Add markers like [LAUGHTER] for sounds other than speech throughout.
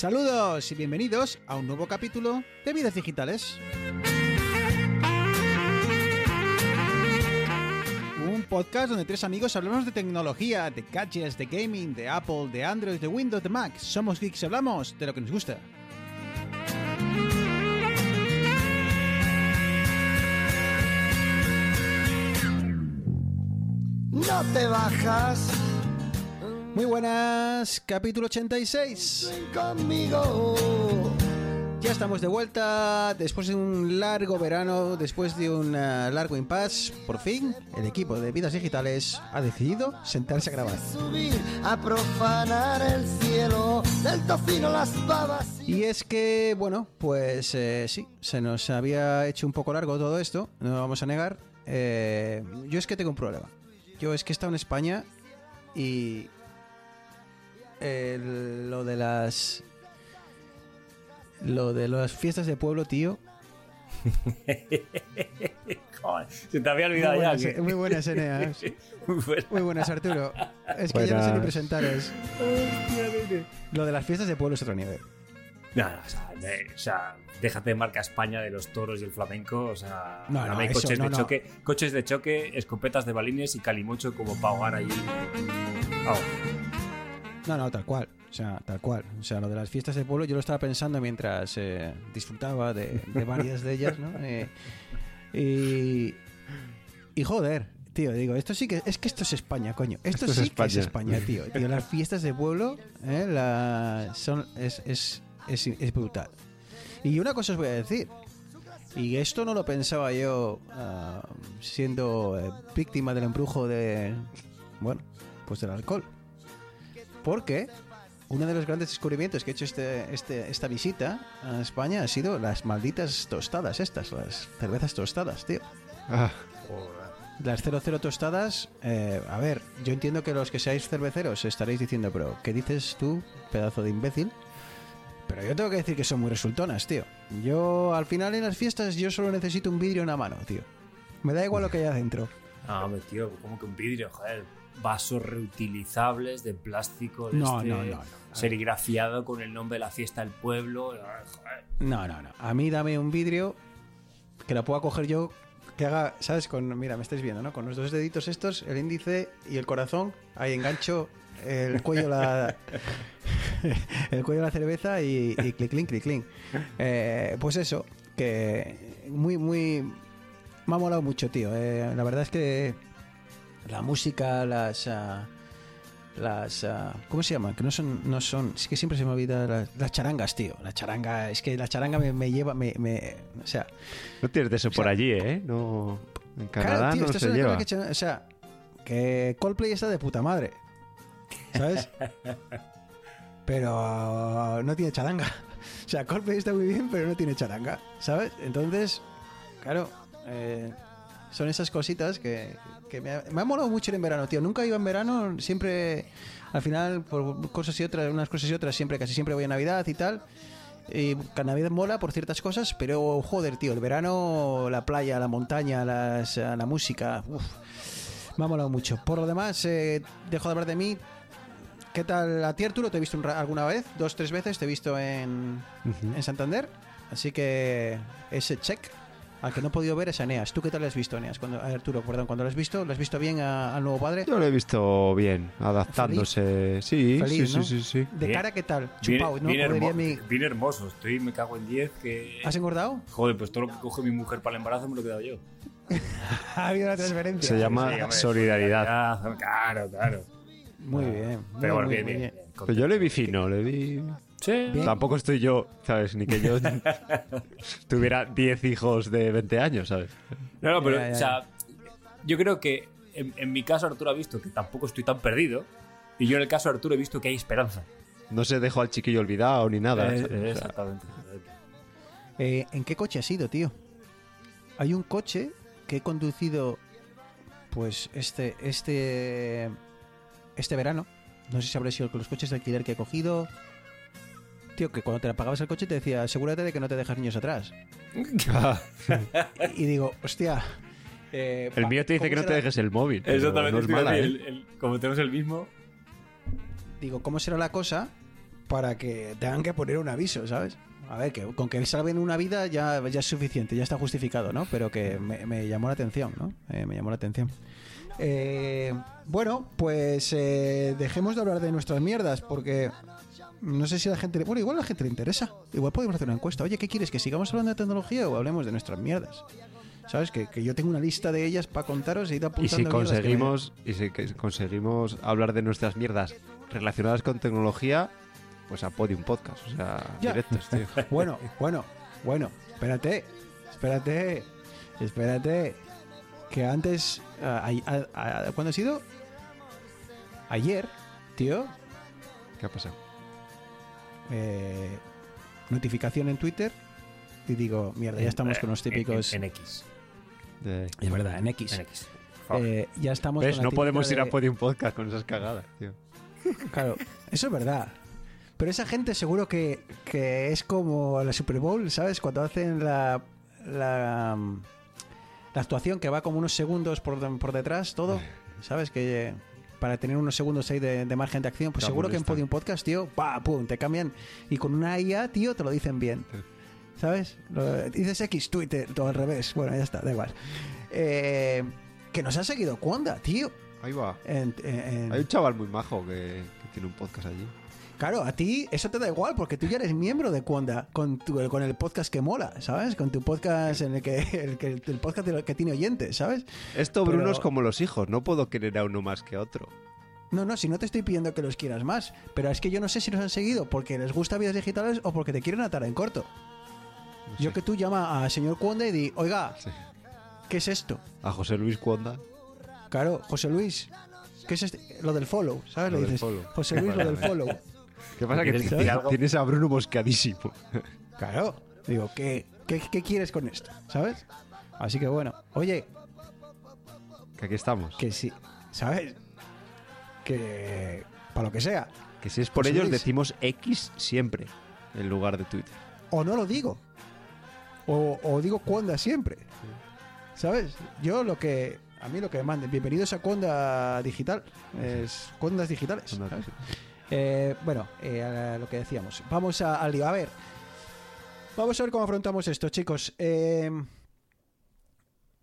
Saludos y bienvenidos a un nuevo capítulo de Vidas Digitales. Un podcast donde tres amigos hablamos de tecnología, de gadgets, de gaming, de Apple, de Android, de Windows, de Mac. Somos geeks y hablamos de lo que nos gusta. No te bajas Muy buenas, capítulo 86. ven conmigo. Ya estamos de vuelta después de un largo verano, después de un eh, largo impasse. Por fin, el equipo de Vidas Digitales ha decidido sentarse a grabar. Subir a profanar el cielo del tocino las babas. Y es que, bueno, pues eh, sí, se nos había hecho un poco largo todo esto, no lo vamos a negar. Eh, yo es que tengo un problema. Yo es que he estado en España y lo de las lo de las fiestas de pueblo, tío. [LAUGHS] Joder, se te había Muy olvidado ya. buenas, que- muy buenas, [LAUGHS] Eneas. Muy buena. Muy buenas, Arturo. Es que ya no sé ni Buenas. presentaros. Lo de las fiestas de pueblo es otro nivel. No, no, o sea, de- o sea, déjate de marca España de los toros y el flamenco. O sea, No, no, eso, coches no, de choque, coches de choque, escopetas de balines y calimocho como para ahogar allí. Vamos. No, no, tal cual. O sea, tal cual. O sea, lo de las fiestas de pueblo yo lo estaba pensando mientras eh, disfrutaba de, de varias de ellas, ¿no? [LAUGHS] Eh, y, y joder, tío, digo, esto sí que es que esto es España, coño. Esto, Esto es sí que es España. España, tío. Tío, las fiestas de pueblo, eh, la- son es, es, es, es brutal. Y una cosa os voy a decir. Y esto no lo pensaba yo ah, siendo eh, víctima del embrujo de, bueno, pues del alcohol. Porque uno de los grandes descubrimientos que he hecho este, este, esta visita a España ha sido las malditas tostadas estas, las cervezas tostadas, tío. Ah, Las 00 tostadas, eh, a ver, yo entiendo que los que seáis cerveceros estaréis diciendo, pero ¿qué dices tú, pedazo de imbécil? Pero yo tengo que decir que son muy resultonas, tío. Yo, al final, en las fiestas, yo solo necesito un vidrio en la mano, tío. Me da igual lo que hay adentro. No, hombre, tío, como que un vidrio, joder. Vasos reutilizables de plástico, de No, este, no, no, serigrafiado con el nombre de la fiesta del pueblo. No, no, no. A mí dame un vidrio que la pueda coger yo, que haga, ¿sabes? Con, mira, me estáis viendo, ¿no? Con los dos deditos estos, el índice y el corazón, ahí engancho el cuello la [LAUGHS] el cuello la cerveza y, y clic, clic, clic, clic. Eh, pues eso, que muy, muy... Me ha molado mucho, tío. Eh, la verdad es que la música, las... ah, las ah, ¿cómo se llaman? que no son no son es que siempre se me olvida las, las charangas tío la charanga es que la charanga me, me lleva me, me- o sea no tienes de eso por sea, allí, ¿eh? No, en claro, Canadá tío, no se lleva. que o sea que Coldplay está de puta madre ¿sabes? pero ah, no tiene charanga o sea Coldplay está muy bien pero no tiene charanga ¿sabes? entonces claro eh, son esas cositas que, que me, ha, me ha molado mucho ir en verano, tío. Nunca iba en verano, siempre, al final, por cosas y otras, unas cosas y otras, siempre, casi siempre voy a Navidad y tal. Y Navidad mola por ciertas cosas, pero joder, tío, el verano, la playa, la montaña, las, la música, me ha molado mucho. Por lo demás, eh, dejo de hablar de mí. ¿Qué tal a ti, Arturo? ¿Te he visto un alguna vez? ¿Dos, tres veces? ¿Te he visto en, en Santander? Así que ese check. Al que no he podido ver es a Eneas. ¿Tú qué tal lo has visto, Eneas? Cuando, a Arturo, perdón, cuando lo has visto, ¿lo has visto bien a- al nuevo padre? Yo lo he visto bien, adaptándose. Sí, Feliz, sí, ¿no? sí, sí, sí. ¿De Bien. cara qué tal? Bien, Chupao, ¿no? bien, hermo- mi- bien hermoso. Estoy, me cago en 10 que... ¿Has engordado? Joder, pues todo lo que coge mi mujer para el embarazo me lo he quedado yo. [LAUGHS] ha habido una transferencia. Se llama Sí, hombre, solidaridad. solidaridad, Claro, claro. Muy bien. Pero bueno, muy bien. bien. Pero yo le vi fino, le vi... Sí. Bien. Tampoco estoy yo, ¿sabes? Ni que yo [LAUGHS] tuviera 10 hijos de 20 años, ¿sabes? No, no, pero, Ya, ya, o sea, yo creo que en, en mi caso Arturo ha visto que tampoco estoy tan perdido. Y yo en el caso de Arturo he visto que hay esperanza. No se dejó al chiquillo olvidado ni nada. Eh, ¿sabes? O sea, exactamente. exactamente. Eh, ¿En qué coche has ido, tío? Hay un coche que he conducido, pues, este, este, este verano. No sé si habrá sido con los coches de alquiler que he cogido. Tío, que cuando te apagabas el coche te decía, asegúrate de que no te dejas niños atrás. [LAUGHS] Y digo, hostia. eh, el mío te dice ¿cómo que no te dejes el móvil. Exactamente. No es el- ¿eh? el- como tenemos el mismo. Digo, ¿cómo será la cosa para que tengan que poner un aviso, ¿sabes? A ver, que con que salven una vida ya, ya es suficiente, ya está justificado, ¿no? Pero que me, me llamó la atención, ¿no? Eh, me llamó la atención. Eh, bueno, pues eh, dejemos de hablar de nuestras mierdas porque no sé si a la gente... le- Bueno, igual a la gente le interesa. Igual podemos hacer una encuesta. Oye, ¿qué quieres? ¿Que sigamos hablando de tecnología o hablemos de nuestras mierdas? ¿Sabes? Que, que yo tengo una lista de ellas para contaros y ir Y apuntando si que me- conseguimos, y si que- conseguimos hablar de nuestras mierdas relacionadas con tecnología, pues a Podium Podcast, o sea, Ya. directos, tío. [LAUGHS] Bueno, bueno, bueno, espérate, espérate, espérate. Que antes, ah, ay- a- a- ¿cuándo ha sido? Ayer, tío, ¿Qué ha pasado? Eh, notificación en Twitter y digo, mierda, ya estamos con los típicos... En, en X. De- Es verdad, en X. En. Eh, ya estamos ¿Ves? con la No podemos ir a Podium Podcast con esas cagadas, tío. Claro, eso es verdad. Pero esa gente seguro que, que es como la Super Bowl, ¿sabes? Cuando hacen la, la, la actuación que va como unos segundos por, por detrás, todo, [LAUGHS] ¿sabes? Que eh, para tener unos segundos ahí de, de margen de acción, pues seguro que en. Podium Podcast, tío, pa, pum, te cambian. Y con una IA, tío, te lo dicen bien. ¿Sabes? Lo- dices X, Twitter, todo al revés. Bueno, ya está, da igual. Eh, que nos ha seguido Cuanda, tío. Ahí va. En- en- en- Hay un chaval muy majo que, que tiene un podcast allí. Claro, a ti eso te da igual porque tú ya eres miembro de Cuanda con, tu- con el podcast que mola, ¿sabes? Con tu podcast en el que [LAUGHS] el, el podcast que tiene oyentes, ¿sabes? Esto, Pero- Bruno, es como los hijos. No puedo querer a uno más que a otro. No, no, si no te estoy pidiendo que los quieras más, pero es que yo no sé si nos han seguido porque les gusta vidas digitales o porque te quieren atar en corto. No Yo que tú llama a señor Cuanda y di, oiga, Sí. ¿qué es esto? A José Luis Cuonda. Claro, José Luis, ¿qué es este? Lo del follow, ¿sabes? Lo Le del dices, follow. José Luis, lo del [LAUGHS] follow. ¿Qué pasa? Que tienes a Bruno moscadísimo. Claro, digo, ¿qué, qué, qué quieres con esto? ¿Sabes? Así que bueno, oye, Que aquí estamos. que sí, ¿sabes? Que para lo que sea, Que si es por ellos decimos X siempre en lugar de Twitter. o no lo digo, o, o digo Cuanda siempre, ¿sabes? Yo lo que, a mí lo que me manden, bienvenidos a Cuanda Digital, es Cuandas Digitales. ¿sabes? Eh, bueno, eh, lo que decíamos, vamos a, al lío. A ver, vamos a ver cómo afrontamos esto, chicos. Eh,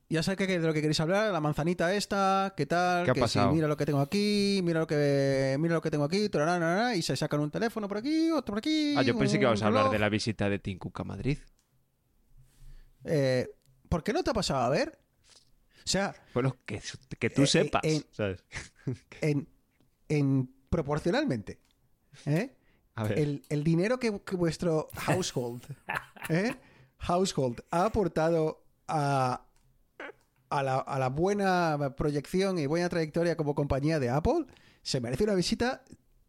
ya sé que, de lo que queréis hablar, la manzanita esta, qué tal, ¿Qué ha que pasado? si mira lo que tengo aquí, mira lo que mira lo que tengo aquí, y se sacan un teléfono por aquí, otro por aquí. Ah, yo pensé que ibas a hablar de la visita de Tim Cook a Madrid. Eh, ¿Por qué no te ha pasado a ver? O sea, Bueno, que, que tú Eh, sepas, ¿sabes? en, en proporcionalmente, ¿eh? A ver, el, el dinero que, que vuestro household, [LAUGHS] ¿eh? household ha aportado a, a, la, a la buena proyección y buena trayectoria como compañía de Apple, se merece una visita,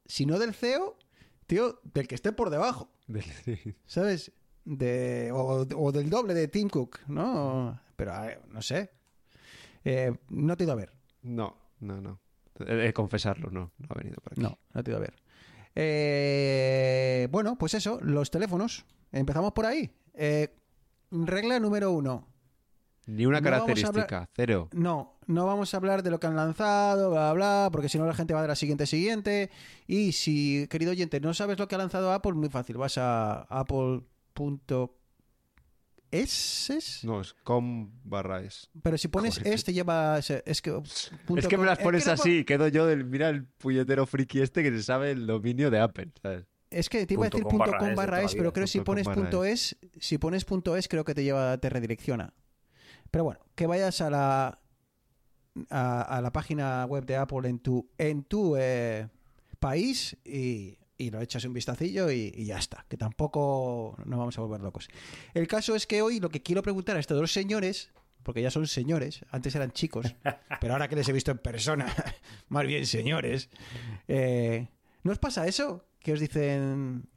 si no del CEO, tío, del que esté por debajo, [LAUGHS] ¿sabes? De, o, o del doble de Tim Cook, ¿no? Pero, no sé. Eh, no te he ido a ver. no, no, no. He de confesarlo, no, no ha venido por aquí. No, no te ido a ver. Eh, bueno, pues eso, los teléfonos. Empezamos por ahí. Eh, regla número uno. Ni una No característica, hablar- cero. No, no vamos a hablar de lo que han lanzado, bla, bla, porque si no la gente va de la siguiente siguiente. Y si, querido oyente, no sabes lo que ha lanzado Apple, muy fácil. Vas a apple.es. No, es com barra es. Pero si pones Joder. es, te lleva... Es que, punto es que me las Es pones no así, quedo yo del. Mira el puñetero friki este que se sabe el dominio de Apple, ¿sabes? Es que te iba a Punto decir punto barra com es barra es, pero creo que si pones punto es, si pones punto es, creo que te lleva, te redirecciona. Pero bueno, que vayas a la a, a la página web de Apple en tu en tu eh, país y, y lo echas un vistacillo y, y ya está. Que tampoco nos vamos a volver locos. El caso es que hoy lo que quiero preguntar a estos dos señores, porque ya son señores, antes eran chicos, [LAUGHS] pero ahora que les he visto en persona, [LAUGHS] más bien señores, eh, ¿no os pasa eso? Que os dicen...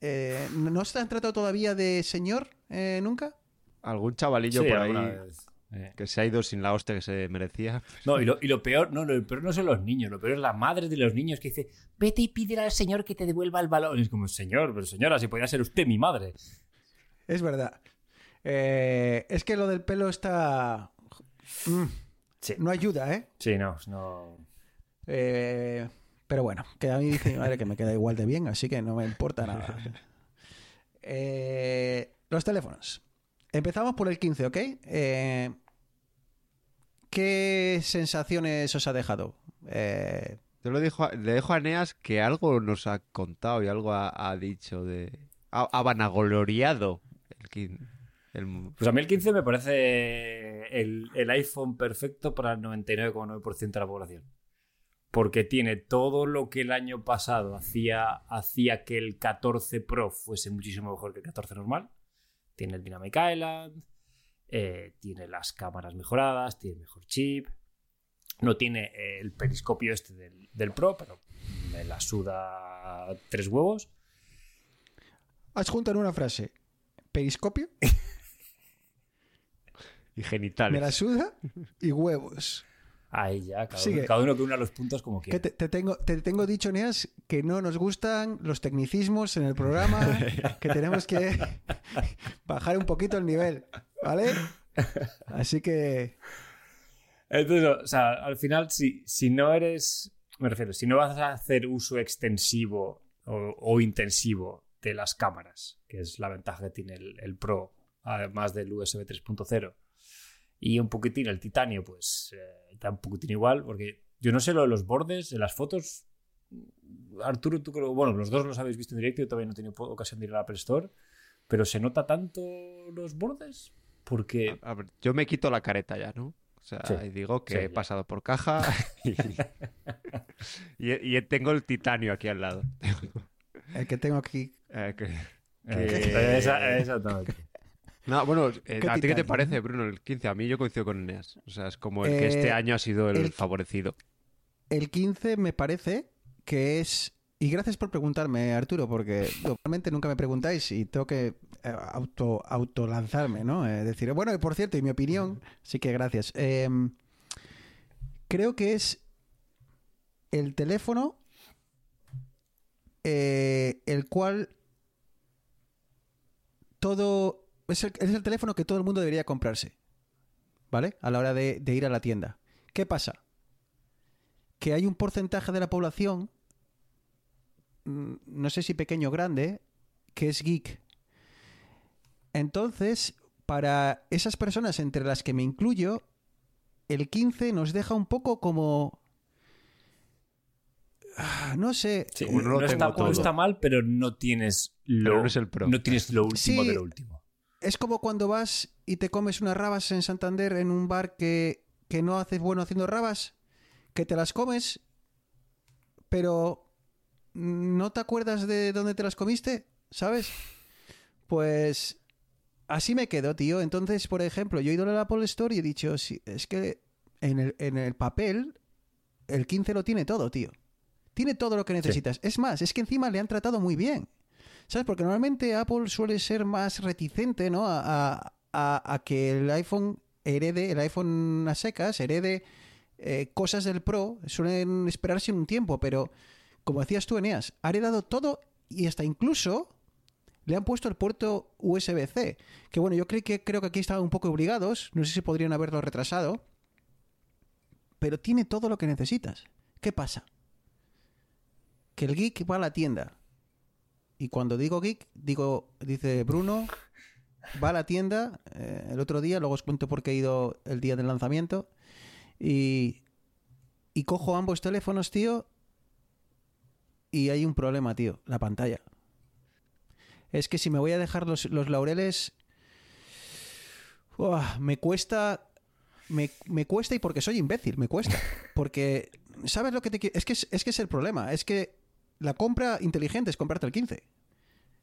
eh, ¿No os han tratado todavía de señor eh, nunca? Algún chavalillo Sí, por alguna ahí vez. Eh. que se ha ido sin la hostia que se merecía. No, y lo, y lo peor, no, lo peor no son los niños, lo peor es la madre de los niños que dice, vete y pídele al señor que te devuelva el balón. Y es como, señor, pero señora, si podía ser usted mi madre. Es verdad. Eh, es que lo del pelo está... Mm, Sí. no ayuda, ¿eh? Sí, no, no. Eh, Pero bueno, que a mí dice mi madre que me queda igual de bien, así que no me importa nada. [LAUGHS] Eh, los teléfonos. Empezamos por el 15, ¿ok? Eh, ¿Qué sensaciones os ha dejado? Eh, Yo lo dejo, a- le dejo a Neas que algo nos ha contado y algo ha, ha dicho de... Ha, ha vanagloriado el, quin- el- Pues a mí el 15 me parece el, el iPhone perfecto para el 99,9% de la población. Porque tiene todo lo que el año pasado hacía, hacía que el 14 Pro fuese muchísimo mejor que el 14 normal. Tiene el Dynamic Island, eh, tiene las cámaras mejoradas, tiene mejor chip. No tiene eh, el periscopio este del, del Pro, pero me la suda tres huevos. Adjunta en una frase. Periscopio, [LAUGHS] y me genitales. la suda y huevos. Ahí ya, cada, Sigue. uno, cada uno que una los puntos como Que quiera. te, te tengo, te tengo dicho, Neas, que no nos gustan los tecnicismos en el programa, [LAUGHS] que tenemos que bajar un poquito el nivel, ¿vale? Así que Entonces, o sea, al final, si, si no eres, me refiero, si no vas a hacer uso extensivo o, o intensivo de las cámaras, que es la ventaja que tiene el, el Pro, además del USB 3.0, y un poquitín el titanio, pues eh, da un poquitín igual, porque yo no sé lo de los bordes de las fotos. Arturo, tú creo, bueno, los dos los habéis visto en directo, yo todavía no he tenido ocasión de ir al Apple Store, pero ¿se nota tanto los bordes? Porque A ver, yo me quito la careta ya, ¿no? O sea, Sí. y digo que Sí, he ya. pasado por caja [LAUGHS] y, y- y tengo el titanio aquí al lado. el que tengo aquí... Eh, que- Eh, esa- exactamente. No, bueno, eh, ¿Qué ¿a ti qué te parece, Bruno? El 15, a mí yo coincido con Eneas. O sea, es como el que Eh, este año ha sido el, el- favorecido. El 15 me parece que es... Y gracias por preguntarme, Arturo, porque normalmente nunca me preguntáis y tengo que eh, auto, autolanzarme, ¿no? Eh, decir, bueno, y por cierto, y mi opinión, sí que gracias. Em, creo que es el teléfono el cual todo... Es el, es el teléfono que todo el mundo debería comprarse, ¿vale? A la hora de, de ir a la tienda. ¿Qué pasa? Que hay un porcentaje de la población, mm, no sé si pequeño o grande, que es geek. Entonces, para esas personas entre las que me incluyo, el 15 nos deja un poco como... Ah, No sé. Sí, no está, no está mal, pero no tienes lo, Pero no es el Pro. no tienes lo último Sí. de lo último. Es como cuando vas y te comes unas rabas en Santander en un bar que, que no haces bueno haciendo rabas, que te las comes, pero no te acuerdas de dónde te las comiste, ¿sabes? Pues así me quedo, tío. Entonces, por ejemplo, yo he ido a la Apple Store y he dicho, sí, es que en el, en el papel el 15 lo tiene todo, tío. Tiene todo lo que necesitas. Es más, es que encima le han tratado muy bien. ¿Sabes? Porque normalmente Apple suele ser más reticente, ¿no? A, que el iPhone herede, el iPhone a secas, herede eh, cosas del Pro. Suelen esperarse un tiempo, pero como decías tú, Eneas, ha heredado todo y hasta incluso le han puesto el puerto USB-C. Que bueno, yo creo que, creo que aquí estaban un poco obligados. No sé si podrían haberlo retrasado. Pero tiene todo lo que necesitas. ¿Qué pasa? Que el geek va a la tienda. Y cuando digo geek, digo, dice Bruno, va a la tienda eh, el otro día, luego os cuento por qué he ido el día del lanzamiento. Y, y cojo ambos teléfonos, tío. Y hay un problema, tío, la pantalla. Es que si me voy a dejar los, los laureles, me cuesta me, me cuesta y porque soy imbécil, me cuesta. Porque, ¿sabes lo que te quiero? Es que es que es el problema. Es que la compra inteligente es comprarte el 15.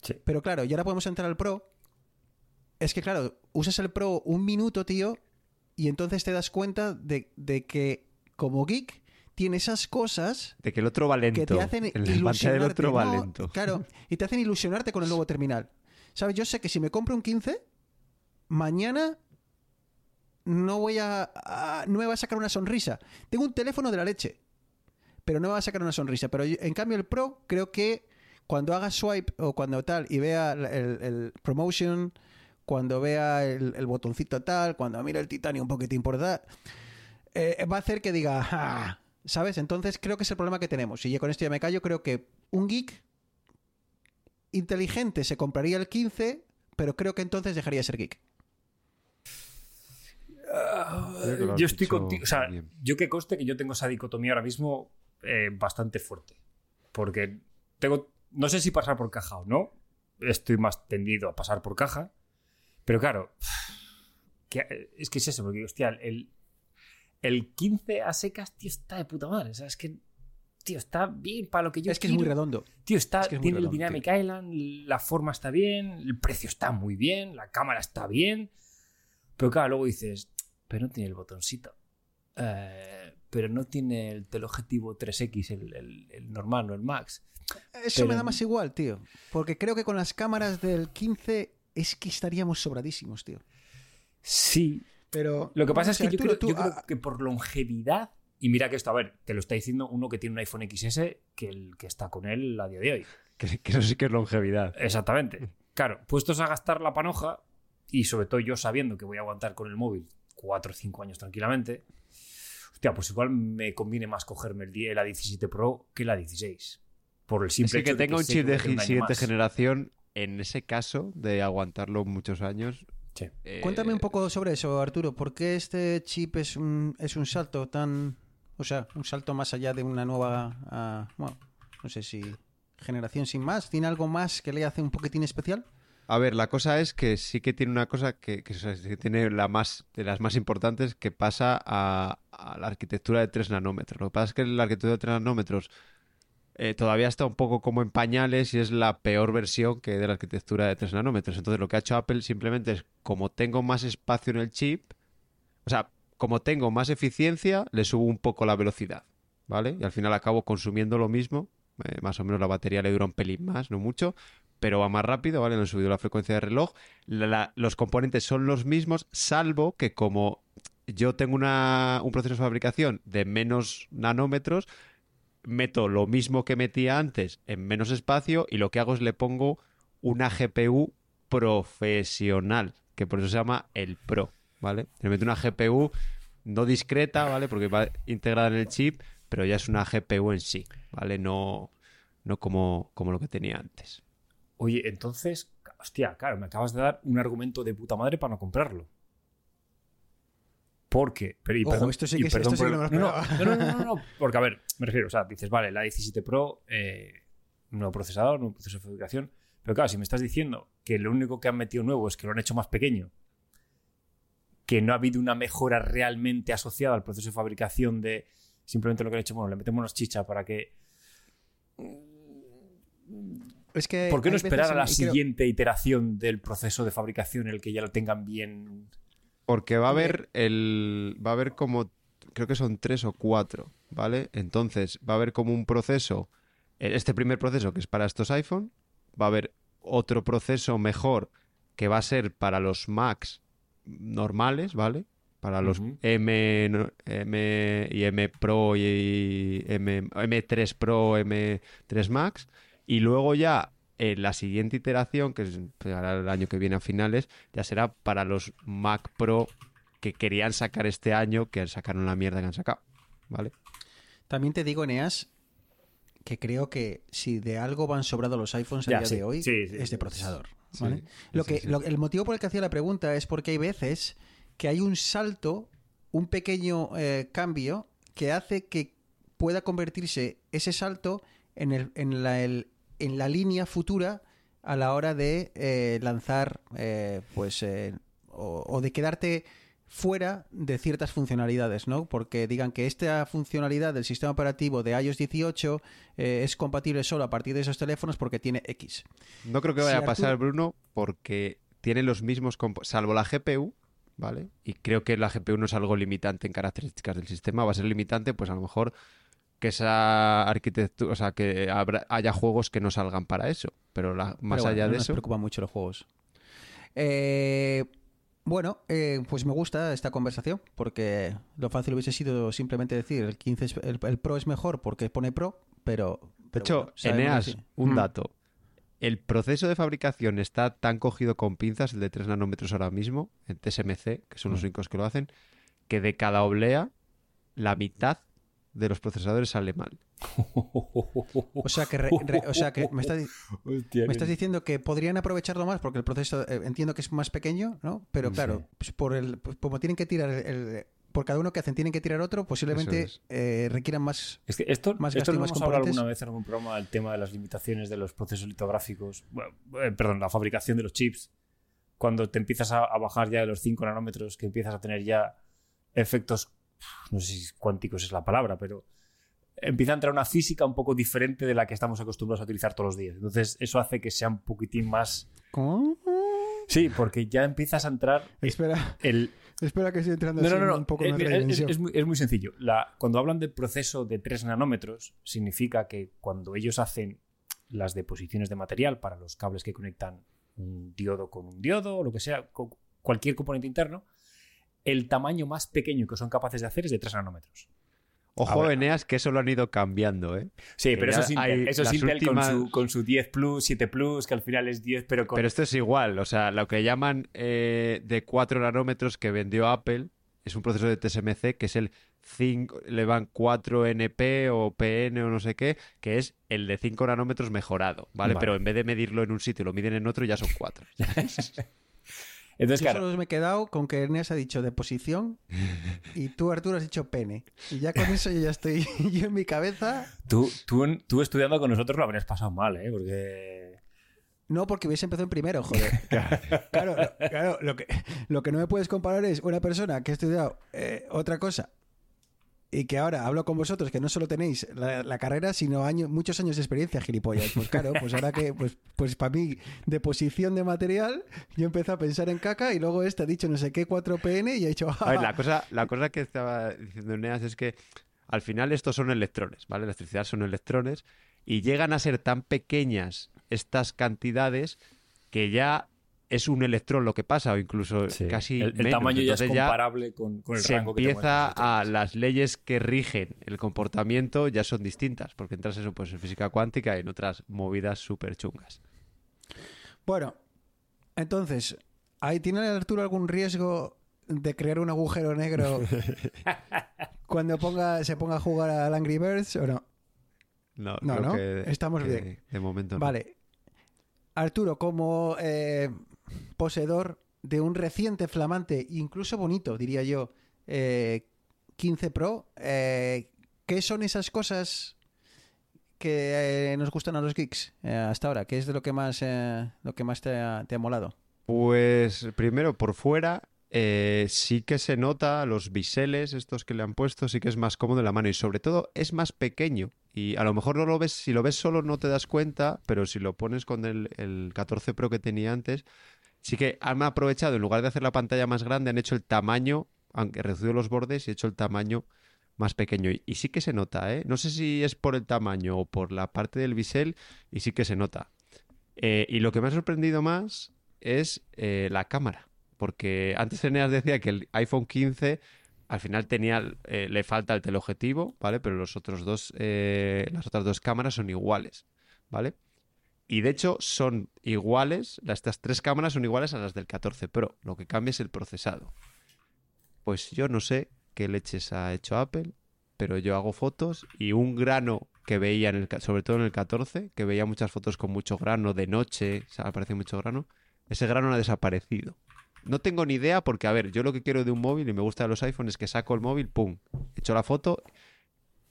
Sí. Pero claro, y ahora podemos entrar al Pro. Es que claro, usas el Pro un minuto, tío, y entonces te das cuenta de, de que como geek tiene esas cosas De que el otro va lento. que te hacen del ilusionarte. otro va No, lento. Claro, y te hacen ilusionarte con el nuevo terminal. ¿Sabes? Yo sé que si me compro un 15, mañana no voy a, a- no me va a sacar una sonrisa. Tengo un teléfono de la leche, pero no me va a sacar una sonrisa. Pero yo- en cambio el Pro creo que cuando haga swipe o cuando tal y vea el, promotion, cuando vea el, el botoncito tal, cuando mire el titanio un poquitín por eh, va a hacer que diga, "Ah, ¿Sabes? Entonces creo que es el problema que tenemos. Y yo con esto ya me callo, creo que un geek inteligente se compraría el 15, pero creo que entonces dejaría de ser geek. Has yo estoy contigo. O sea, bien. yo que conste que yo tengo esa dicotomía ahora mismo eh, bastante fuerte. Porque tengo. No sé si pasar por caja o no. Estoy más tendido a pasar por caja. Pero claro. [SIGHS] que- es que es eso, porque, hostia, el, el 15 a secas, tío, está de puta madre. O sea, es que. Tío, está bien para lo que yo es que es muy redondo. Tío, está, Es que es muy tiene el Dynamic tío. Island, la forma está bien, el precio está muy bien, la cámara está bien. Pero claro, luego dices, pero no tiene el botoncito. Eh, pero no tiene el teleobjetivo 3X, el, el- el normal, no el Max. Eso Pero- me da más igual, tío. Porque creo que con las cámaras del 15 es que estaríamos sobradísimos, tío. Sí. Pero Lo que pasa es que yo, creo, tú, yo creo que por longevidad. Y mira que esto, a ver, te lo está diciendo uno que tiene un iPhone XS que el que está con él a día de hoy. Que, que eso sí que es longevidad. Exactamente. Claro, puestos a gastar la panoja, y sobre todo yo sabiendo que voy a aguantar con el móvil 4 o 5 años tranquilamente, hostia, pues igual me conviene más cogerme el, la 17 Pro que la 16. Por el Es simple que, que hecho de tenga chip que voy de a tener un gi- año siguiente más. generación, en ese caso, de aguantarlo muchos años. Sí. eh, Cuéntame un poco sobre eso, Arturo. ¿Por qué este chip es un, es un salto tan. O sea, un salto más allá de una nueva. ah, bueno, no sé si. Generación sin más. ¿Tiene algo más que le hace un poquitín especial? A ver, la cosa es que sí que tiene una cosa que, tiene la más de las más importantes que pasa a, a la arquitectura de 3 nanómetros. Lo que pasa es que la arquitectura de 3 nanómetros eh, todavía está un poco como en pañales y es la peor versión que de la arquitectura de 3 nanómetros. Entonces lo que ha hecho Apple simplemente es como tengo más espacio en el chip, o sea, como tengo más eficiencia, le subo un poco la velocidad, ¿vale? Y al final acabo consumiendo lo mismo. eh, más o menos la batería le dura un pelín más, no mucho, pero va más rápido, ¿vale? Le he subido la frecuencia de reloj. Los componentes son los mismos, salvo que como yo tengo una- un proceso de fabricación de menos nanómetros, meto lo mismo que metía antes en menos espacio y lo que hago es le pongo una GPU profesional, que por eso se llama el Pro, ¿vale? Le meto una GPU no discreta, ¿vale? Porque va integrada en el chip, pero ya es una GPU en sí, ¿vale? No, no como, como lo que tenía antes. Oye, entonces, hostia, claro, me acabas de dar un argumento de puta madre para no comprarlo. Porque, pero y Ojo, perdón, esto sí que- perdón esto sí por que no me lo no, no, no, no, no, no, [LAUGHS] porque a ver, me refiero, o sea, dices, vale, la 17 Pro, eh, nuevo procesador, nuevo proceso de fabricación, pero claro, si me estás diciendo que lo único que han metido nuevo es que lo han hecho más pequeño, que no ha habido una mejora realmente asociada al proceso de fabricación de simplemente lo que han hecho, bueno, le metemos unas chichas para que Es que. ¿Por qué no esperar a la creo- siguiente iteración del proceso de fabricación en el que ya lo tengan bien? Porque va a haber el. Va a haber como. Creo que son tres o cuatro, ¿vale? Entonces, va a haber como un proceso. eh, Este primer proceso que es para estos iPhone. Va a haber otro proceso mejor que va a ser para los Macs normales, ¿vale? Para los. M, M y M Pro y M, M3 Pro, M3 Max. Y luego ya en la siguiente iteración, que es pues, ahora el año que viene a finales, ya será para los Mac Pro que querían sacar este año, que sacaron la mierda que han sacado. ¿Vale? También te digo, Eneas, que creo que si de algo van sobrados los iPhones a Ya, día sí, de hoy, sí, sí, es de procesador. Lo sí, que, sí. lo- el motivo por el que hacía la pregunta es porque hay veces que hay un salto, un pequeño eh, cambio que hace que pueda convertirse ese salto en, el, en, la, el- en la línea futura a la hora de eh, lanzar, eh, pues, eh, o, o de quedarte fuera de ciertas funcionalidades, ¿no? Porque digan que esta funcionalidad del sistema operativo de iOS 18 eh, es compatible solo a partir de esos teléfonos porque tiene X. No creo que Si vaya a Arturo- pasar, Bruno, porque tiene los mismos, salvo la GPU, ¿vale? Y creo que la GPU no es algo limitante en características del sistema, va a ser limitante, pues a lo mejor que esa arquitectura, o sea, que habrá- haya juegos que no salgan para eso, pero la- más Pero bueno, allá no de nos eso, preocupan mucho los juegos. Eh, bueno, eh, pues me gusta esta conversación porque lo fácil hubiese sido simplemente decir el 15 es- el, el Pro es mejor porque pone Pro, pero... de pero hecho, bueno, Eneas, un Mm. dato. El proceso de fabricación está tan cogido con pinzas, el de 3 nanómetros ahora mismo, en TSMC, que son los Mm. únicos que lo hacen, que de cada oblea, la mitad de los procesadores sale mal. [LAUGHS] O sea que, re- re- o sea que me, estás, me estás diciendo que podrían aprovecharlo más porque el proceso eh, entiendo que es más pequeño, ¿no? Pero claro, pues por el, pues como tienen que tirar el, el- por cada uno que hacen tienen que tirar otro, posiblemente eh, requieran más. Es que esto, Más esto lo más hemos hablado alguna vez en algún programa, el tema de las limitaciones de los procesos litográficos, bueno, eh, perdón, la fabricación de los chips. Cuando te empiezas a, a bajar ya de los 5 nanómetros, que empiezas a tener ya efectos, no sé si cuánticos es la palabra, pero empieza a entrar una física un poco diferente de la que estamos acostumbrados a utilizar todos los días. Entonces, eso hace que sea un poquitín más. ¿Cómo? Sí, porque ya empiezas a entrar Espera, el, espera que estoy entrando no, no, no, un poco en es, muy, es muy sencillo. La- cuando hablan del proceso de 3 nanómetros, significa que cuando ellos hacen las deposiciones de material para los cables que conectan un diodo con un diodo o lo que sea, con cualquier componente interno, el tamaño más pequeño que son capaces de hacer es de 3 nanómetros. Ojo, ver. Eneas, que eso lo han ido cambiando, ¿eh? Sí, Que pero eso es Intel, eso es Intel últimas- con, su, con su 10 Plus, 7 Plus, que al final es 10, pero con... Pero esto es igual, o sea, lo que llaman eh, de 4 nanómetros que vendió Apple es un proceso de TSMC que es el 5, le van 4 NP o PN o no sé qué, que es el de 5 nanómetros mejorado, ¿vale? Vale. Pero en vez de medirlo en un sitio, lo miden en otro, ya son 4. [LAUGHS] Entonces, Yo claro, solo me he quedado con que Ernest ha dicho deposición y tú, Arturo, has dicho pene. Y ya con eso yo ya estoy [LAUGHS] yo en mi cabeza. tú, tú, tú estudiando con nosotros lo habrías pasado mal, ¿eh? Porque... No, porque hubiese empezado en primero, joder. [LAUGHS] Claro, lo- claro, lo que, lo que no me puedes comparar es una persona que ha estudiado eh, otra cosa y que ahora hablo con vosotros que no solo tenéis la, la carrera, sino años, muchos años de experiencia, gilipollas. Pues claro, pues ahora que, pues, pues para mí, deposición de material, yo empecé a pensar en caca y luego este ha dicho no sé qué 4PN y he dicho... A ver, [LAUGHS] la cosa, la cosa que estaba diciendo Eneas es que al final estos son electrones, ¿vale? La electricidad son electrones y llegan a ser tan pequeñas estas cantidades que ya es un electrón lo que pasa o incluso Sí. casi el, el menos. tamaño ya es comparable con, con el se rango que te empieza muestran a las leyes que rigen el comportamiento ya son distintas porque entras eso pues en física cuántica y en otras movidas súper chungas Bueno, entonces, ¿ahí tiene Arturo algún riesgo de crear un agujero negro [LAUGHS] cuando ponga, se ponga a jugar al Angry Birds o no? no, No, creo ¿no? que- Estamos que bien. de momento no. Vale. Arturo, como eh, poseedor de un reciente, flamante, incluso bonito, diría yo, eh, 15 Pro, eh, ¿qué son esas cosas que eh, nos gustan a los geeks eh, hasta ahora? ¿Qué es de lo que más, eh, lo que más te ha, molado? Pues primero por fuera eh, sí que se nota los biseles estos que le han puesto, sí que es más cómodo en la mano y sobre todo es más pequeño y a lo mejor no lo ves, si lo ves solo no te das cuenta, pero si lo pones con el, el 14 Pro que tenía antes, sí que han aprovechado, en lugar de hacer la pantalla más grande, han hecho el tamaño, aunque reducido los bordes y hecho el tamaño más pequeño y, sí que se nota, ¿eh? No sé si es por el tamaño o por la parte del bisel y sí que se nota. Eh, y lo que me ha sorprendido más es eh, la cámara. Porque antes Eneas decía que el iPhone 15 al final tenía, eh, le falta el teleobjetivo, ¿vale? Pero los otros dos, las otras dos cámaras son iguales, ¿vale? Y de hecho son iguales, estas tres cámaras son iguales a las del 14 Pro. Lo que cambia es el procesado. Pues yo no sé qué leches ha hecho Apple, pero yo hago fotos y un grano que veía, en el, sobre todo en el 14, que veía muchas fotos con mucho grano de noche, o aparece mucho grano, ese grano ha desaparecido. No tengo ni idea porque, a ver, yo lo que quiero de un móvil y me gusta de los iPhones es que saco el móvil, pum, echo la foto.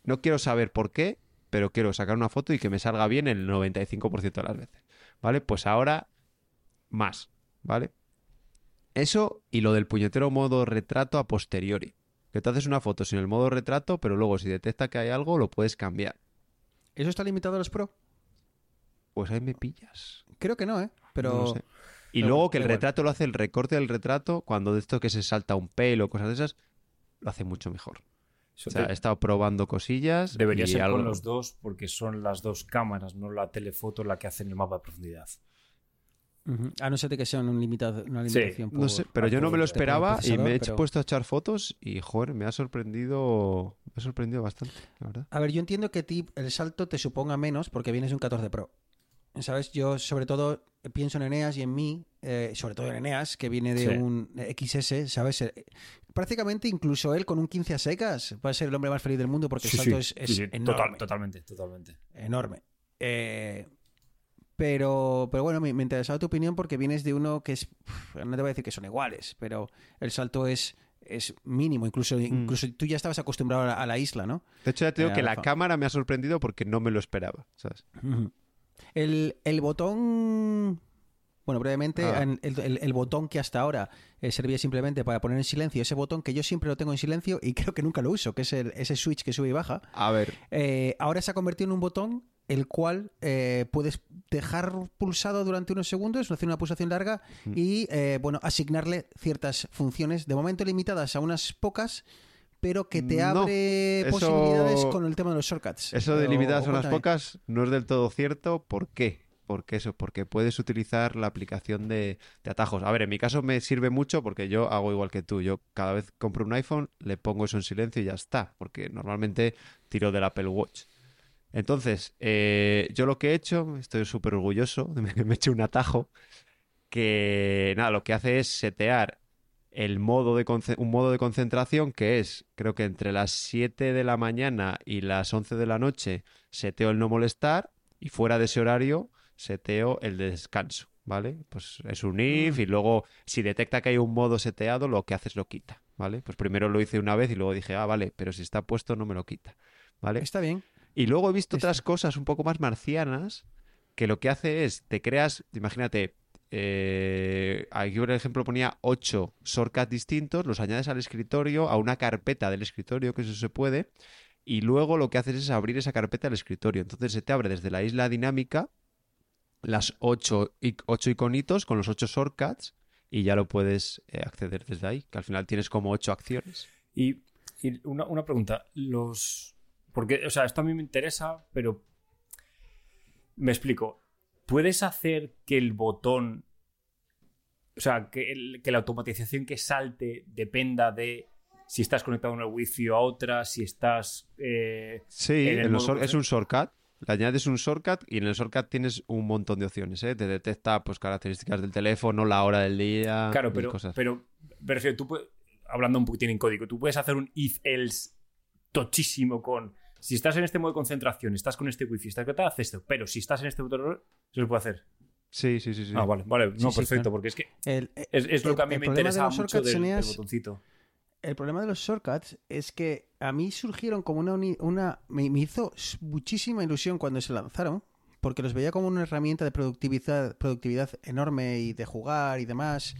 No quiero saber por qué, pero quiero sacar una foto y que me salga bien el 95% de las veces. ¿Vale? Pues ahora más, ¿vale? Eso y lo del puñetero modo retrato a posteriori. Que te haces una foto sin el modo retrato, pero luego si detecta que hay algo, lo puedes cambiar. ¿Eso está limitado a los Pro? Pues ahí me pillas. Creo que no, ¿eh? Pero... No sé. Y pero luego que el igual. retrato lo hace el recorte del retrato, cuando de esto que se salta un pelo o cosas de esas, lo hace mucho mejor. O sea, he estado probando cosillas. debería y ser algo- con los dos porque son las dos cámaras, no la telefoto la que hacen el mapa de profundidad. A no ser de que sea un limitado, una Sí, limitación. No sé, pero yo no me lo esperaba y me he pero- puesto a echar fotos y, joder, me ha sorprendido, me ha sorprendido bastante, la verdad. A ver, yo entiendo que a ti el salto te suponga menos porque vienes de un 14 Pro. ¿Sabes? Yo, sobre todo, pienso en Eneas y en mí, eh, sobre todo en Eneas, que viene de Sí. un XS, ¿sabes? Eh, Prácticamente incluso él con un 15 a secas va a ser el hombre más feliz del mundo porque Sí, el salto sí, es, es sí, sí, enorme. total- totalmente, totalmente. enorme. Eh, pero, pero bueno, me, me interesaba tu opinión porque vienes de uno que es. No te voy a decir que son iguales, pero el salto es, es mínimo. Incluso, incluso tú ya estabas acostumbrado a la, a la isla, ¿no? De hecho, ya te digo Eh, que la Alfa. cámara me ha sorprendido porque no me lo esperaba, ¿sabes? El, el botón. Bueno, brevemente, Ah. el, el- el botón que hasta ahora eh, servía simplemente para poner en silencio, ese botón que yo siempre lo tengo en silencio y [LAUGHS] creo que nunca lo uso, que es el- ese switch que sube y baja. A ver, Eh, ahora se ha convertido en un botón el cual eh, puedes dejar pulsado durante unos segundos, hacer una pulsación larga y eh, bueno, asignarle ciertas funciones, de momento limitadas a unas pocas, pero que te No, abre eso- posibilidades con el tema de los shortcuts. eso de limitadas a unas pocas no es del todo cierto. ¿Por qué? Porque eso, porque puedes utilizar la aplicación de, de atajos. A ver, en mi caso me sirve mucho porque yo hago igual que tú. Yo cada vez compro un iPhone, le pongo eso en silencio y ya está. Porque normalmente tiro del Apple Watch. Entonces, eh, yo lo que he hecho, estoy súper orgulloso, [LAUGHS] me, me he hecho un atajo que, nada, lo que hace es setear el modo de un modo de concentración que es, creo que entre las 7 de la mañana y las 11 de la noche seteo el no molestar y fuera de ese horario seteo el de descanso, ¿vale? Pues es un if y luego si detecta que hay un modo seteado lo que hace es lo quita, ¿vale? Pues primero lo hice una vez y luego dije, ah, vale, pero si está puesto no me lo quita, ¿vale? Está bien. Y luego he visto Está- otras cosas un poco más marcianas que lo que hace es, te creas, imagínate, eh, aquí por ejemplo ponía ocho shortcuts distintos, los añades al escritorio, a una carpeta del escritorio, que eso se puede, y luego lo que haces es abrir esa carpeta del escritorio. Entonces se te abre desde la isla dinámica las ocho, ocho iconitos con los ocho shortcuts y ya lo puedes eh, acceder desde ahí, que al final tienes como ocho acciones. Y, y una, una pregunta, los... Porque, o sea, esto a mí me interesa, pero... Me explico. ¿Puedes hacer que el botón... O sea, que, el- que la automatización que salte dependa de si estás conectado a una wifi o a otra, si estás... eh, Sí, en el en los modo short- es un shortcut. Le añades un shortcut y en el shortcut tienes un montón de opciones, ¿eh? Te detecta pues características del teléfono, la hora del día, Claro, pero, cosas. pero me refiero, tú puedes, hablando un poquitín en código, tú puedes hacer un if-else tochísimo con si estás en este modo de concentración, estás con este wifi, estás conectado, haces esto, pero si estás en este botón, se lo puede hacer. Sí, sí, sí, sí. Ah, vale, vale, no, sí, perfecto, claro. porque es que El, es, es lo que a mí el me de interesa los mucho shortcuts, del, del botoncito. El problema de los shortcuts es que a mí surgieron como una... una me, me hizo muchísima ilusión cuando se lanzaron, porque los veía como una herramienta de productividad, productividad enorme y de jugar y demás.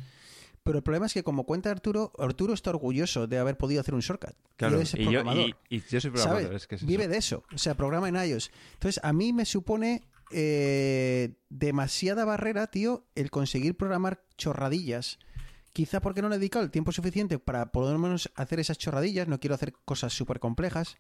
Pero el problema es que, como cuenta Arturo, Arturo está orgulloso de haber podido hacer un shortcut. Claro, Y y yo, y, y yo soy programador, ¿sabes? es que es eso. Vive de eso, o sea, programa en iOS. Entonces, a mí me supone eh, demasiada barrera, tío, el conseguir programar chorradillas. Quizá porque no le he dedicado el tiempo suficiente para por lo menos hacer esas chorradillas, no quiero hacer cosas súper complejas.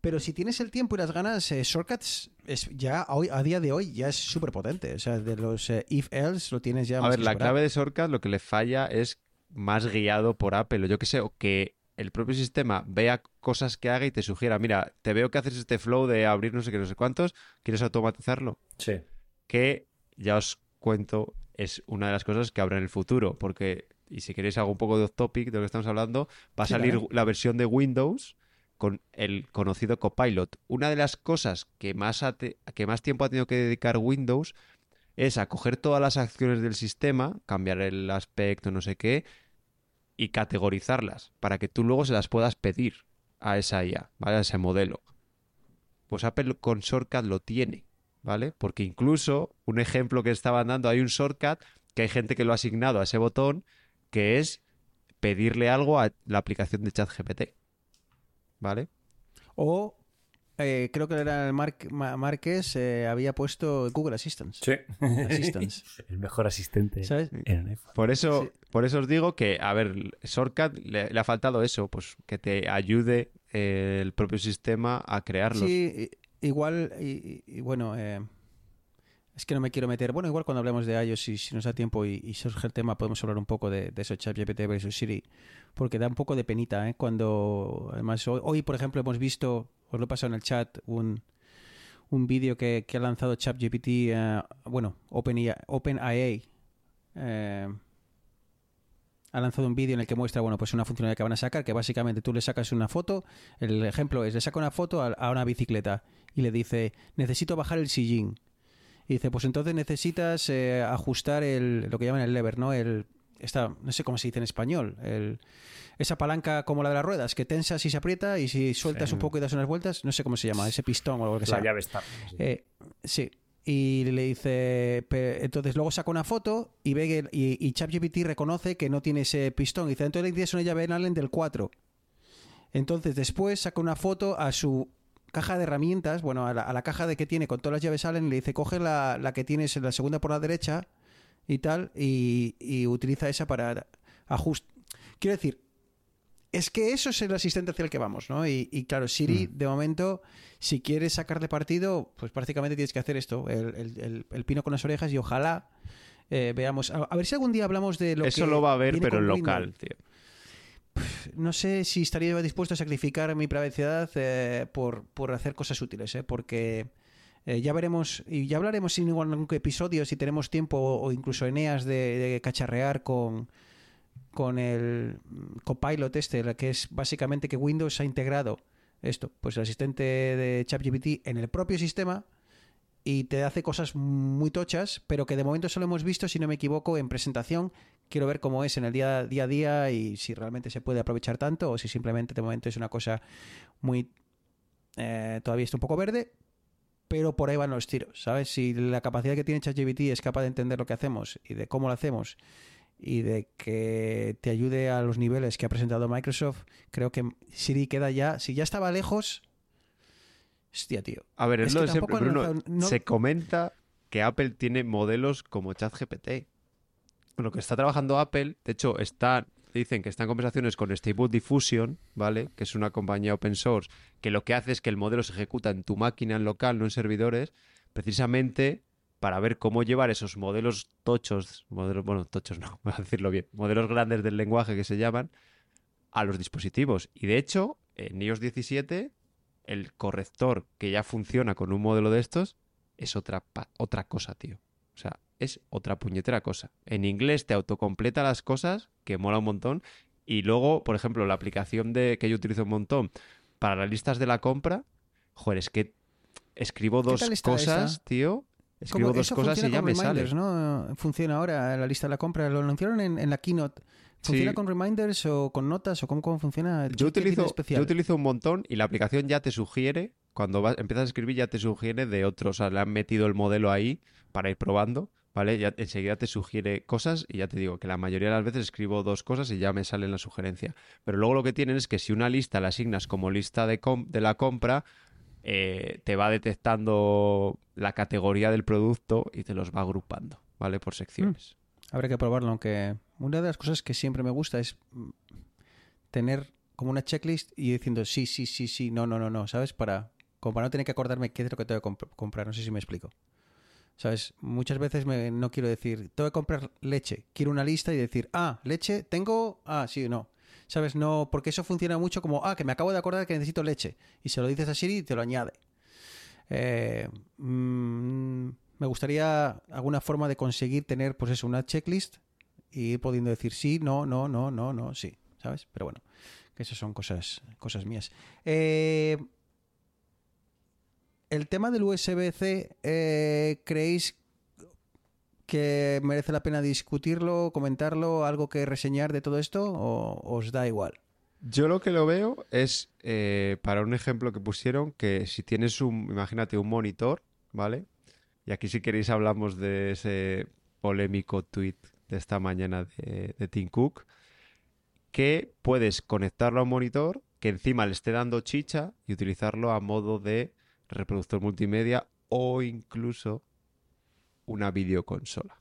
Pero si tienes el tiempo y las ganas, eh, Shortcuts es ya hoy, a día de hoy ya es súper potente. O sea, de los eh, if-else lo tienes ya A más ver, la superado. clave de shortcut lo que le falla es más guiado por Apple o yo que sé, o que el propio sistema vea cosas que haga y te sugiera, mira, te veo que haces este flow de abrir no sé qué, no sé cuántos, ¿quieres automatizarlo? Sí. que ya os cuento es una de las cosas que habrá en el futuro, porque, y si queréis hago un poco de off topic de lo que estamos hablando, va a Sí, salir claro. la versión de Windows con el conocido Copilot. Una de las cosas que más, que más tiempo ha tenido que dedicar Windows es a coger todas las acciones del sistema, cambiar el aspecto, no sé qué, y categorizarlas, para que tú luego se las puedas pedir a esa IA, ¿vale? A ese modelo. Pues Apple con Shortcut lo tiene, ¿vale? Porque incluso un ejemplo que estaban dando, hay un shortcut que hay gente que lo ha asignado a ese botón, que es pedirle algo a la aplicación de ChatGPT, ¿vale? O eh, creo que era el Mark, Ma- Márquez, eh, había puesto Google Assistant. Sí. Assistance. [LAUGHS] El mejor asistente ¿Sabes? en un iPhone. Por eso, Sí. por eso os digo que, a ver, Shortcut le, le ha faltado eso, pues que te ayude eh, el propio sistema a crearlos. Sí, igual, y, y- y bueno, eh, es que no me quiero meter. Bueno, igual cuando hablemos de iOS, si, si nos da tiempo y, surge el tema, podemos hablar un poco de, eso, ChatGPT versus Siri, porque da un poco de penita, ¿eh? Cuando, además, hoy, por ejemplo, hemos visto, os lo he pasado en el chat, un, un vídeo que, ha lanzado ChatGPT, eh, bueno, OpenIA, OpenIA, eh, ha lanzado un vídeo en el que muestra, bueno, pues una funcionalidad que van a sacar, que básicamente tú le sacas una foto, el ejemplo es, le saca una foto a, a una bicicleta y le dice, necesito bajar el sillín. Y dice, pues entonces necesitas eh, ajustar el, lo que llaman el lever, ¿no? El, esta, no sé cómo se dice en español, el, esa palanca como la de las ruedas, que tensas y se aprieta y si sueltas Sí. un poco y das unas vueltas, no sé cómo se llama, ese pistón o lo que La sea. llave está. sí. Eh, sí. Y le dice, entonces luego saca una foto y ve que, y, y ChatGPT reconoce que no tiene ese pistón. Y dice, entonces le dices una llave en Allen del 4. Entonces después saca una foto a su caja de herramientas, bueno, a la, a la caja de que tiene con todas las llaves Allen, y le dice, coge la, la que tienes en la segunda por la derecha y tal, y, y utiliza esa para ajustar. Quiero decir, es que eso es el asistente hacia el que vamos, ¿no? Y, y claro, Siri, de momento, si quieres sacarle partido, pues prácticamente tienes que hacer esto, el, el- el- el pino con las orejas y ojalá eh, veamos. A, a ver si algún día hablamos de lo Eso que lo va a ver, pero en local, tío. No sé si estaría dispuesto a sacrificar mi privacidad eh, por, por hacer cosas útiles, ¿eh? porque eh, ya veremos y ya hablaremos en algún episodio si tenemos tiempo o incluso Eneas de, de cacharrear con, con el copilot este, que es básicamente que Windows ha integrado esto, pues el asistente de ChatGPT en el propio sistema y te hace cosas muy tochas, pero que de momento solo hemos visto, si no me equivoco, en presentación. Quiero ver cómo es en el día, día a día y si realmente se puede aprovechar tanto o si simplemente de momento es una cosa muy... eh, todavía está un poco verde, pero por ahí van los tiros, ¿sabes? Si la capacidad que tiene ChatGPT es capaz de entender lo que hacemos y de cómo lo hacemos y de que te ayude a los niveles que ha presentado Microsoft, creo que Siri queda ya, si ya estaba lejos, hostia, tío. A ver, es, lo de siempre, Bruno. no- Se comenta que Apple tiene modelos como ChatGPT. Lo que está trabajando Apple, de hecho, está, dicen que está en conversaciones con Stable Diffusion, ¿vale? Que es una compañía open source, que lo que hace es que el modelo se ejecuta en tu máquina en local, no en servidores, precisamente para ver cómo llevar esos modelos tochos, modelos, bueno, tochos no, [LAUGHS] voy a decirlo bien, modelos grandes del lenguaje que se llaman, a los dispositivos. Y de hecho, en iOS 17, el corrector que ya funciona con un modelo de estos es otra, otra cosa, tío. O sea, es otra puñetera cosa. En inglés te autocompleta las cosas, que mola un montón. Y luego, por ejemplo, la aplicación de que yo utilizo un montón para las listas de la compra, joder, es que escribo dos cosas, esa? tío. Escribo Como- dos eso cosas y ya me sale. ¿no? Funciona ahora la lista de la compra. Lo anunciaron en, en la keynote. ¿Funciona Sí. con reminders o con notas o cómo, cómo funciona? Yo ¿Qué tiene utilizo, especial? yo utilizo un montón y la aplicación ya te sugiere, cuando vas, empiezas a escribir, ya te sugiere de otros. O sea, le han metido el modelo ahí para ir probando, ¿vale? Ya enseguida te sugiere cosas y ya te digo que la mayoría de las veces escribo dos cosas y ya me sale la sugerencia. Pero luego lo que tienen es que si una lista la asignas como lista de, de la compra, eh, te va detectando la categoría del producto y te los va agrupando, ¿vale? Por secciones. Habrá que probarlo, aunque una de las cosas que siempre me gusta es mm, tener como una checklist y diciendo sí, sí, sí, sí, no, no, no, no, ¿sabes? Para, como para no tener que acordarme qué es lo que tengo que comp- comprar. No sé si me explico. ¿Sabes? Muchas veces me- no quiero decir, tengo que comprar leche. Quiero una lista y decir, ah, leche, tengo, ah, sí, no. ¿Sabes? No, porque eso funciona mucho como, ah, que me acabo de acordar que necesito leche. Y se lo dices a Siri y te lo añade. Eh, mm, me gustaría alguna forma de conseguir tener, pues eso, una checklist y ir pudiendo decir sí, no, no, no, no, no, sí, ¿sabes? Pero bueno, que esas son cosas, cosas mías. Eh, el tema del USB-C, eh, ¿creéis que merece la pena discutirlo, comentarlo, algo que reseñar de todo esto o os da igual? Yo lo que lo veo es, eh, para un ejemplo que pusieron, que si tienes un, imagínate, un monitor, ¿vale? Y aquí si queréis hablamos de ese polémico tweet de esta mañana de, de Tim Cook, que puedes conectarlo a un monitor que encima le esté dando chicha y utilizarlo a modo de reproductor multimedia o incluso una videoconsola.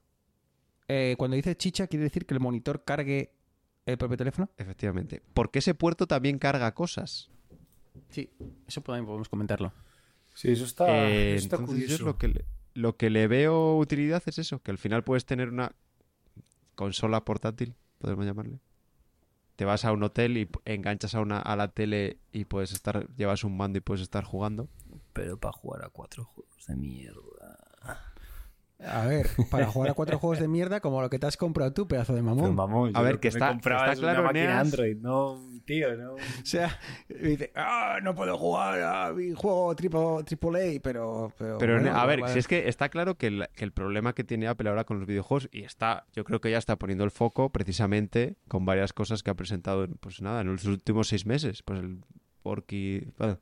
Eh, cuando dice chicha, quiere decir que el monitor cargue el propio teléfono. Efectivamente. Porque ese puerto también carga cosas. Sí, eso también podemos comentarlo. Sí, eso está, Eh, eso está entonces yo es curioso. lo que, le, lo que le veo utilidad es eso, que al final puedes tener una consola portátil, podemos llamarle. Te vas a un hotel y enganchas a, una, a la tele y puedes estar, llevas un mando y puedes estar jugando. Pero para jugar a cuatro juegos de mierda. A ver, para jugar a cuatro juegos de mierda como lo que te has comprado tú, pedazo de mamón. Pero, vamos, A ver, que me está- está es claro, una máquina Neas. Android, no, tío, no. O sea, dice, ah, no puedo jugar a mi juego triple, triple A, pero... Pero, Pero, bueno, a ver, vale. si es que está claro que el, que el problema que tiene Apple ahora con los videojuegos, y está, yo creo que ya está poniendo el foco precisamente con varias cosas que ha presentado, en, pues nada, en los últimos seis meses. Pues el Porky, bueno,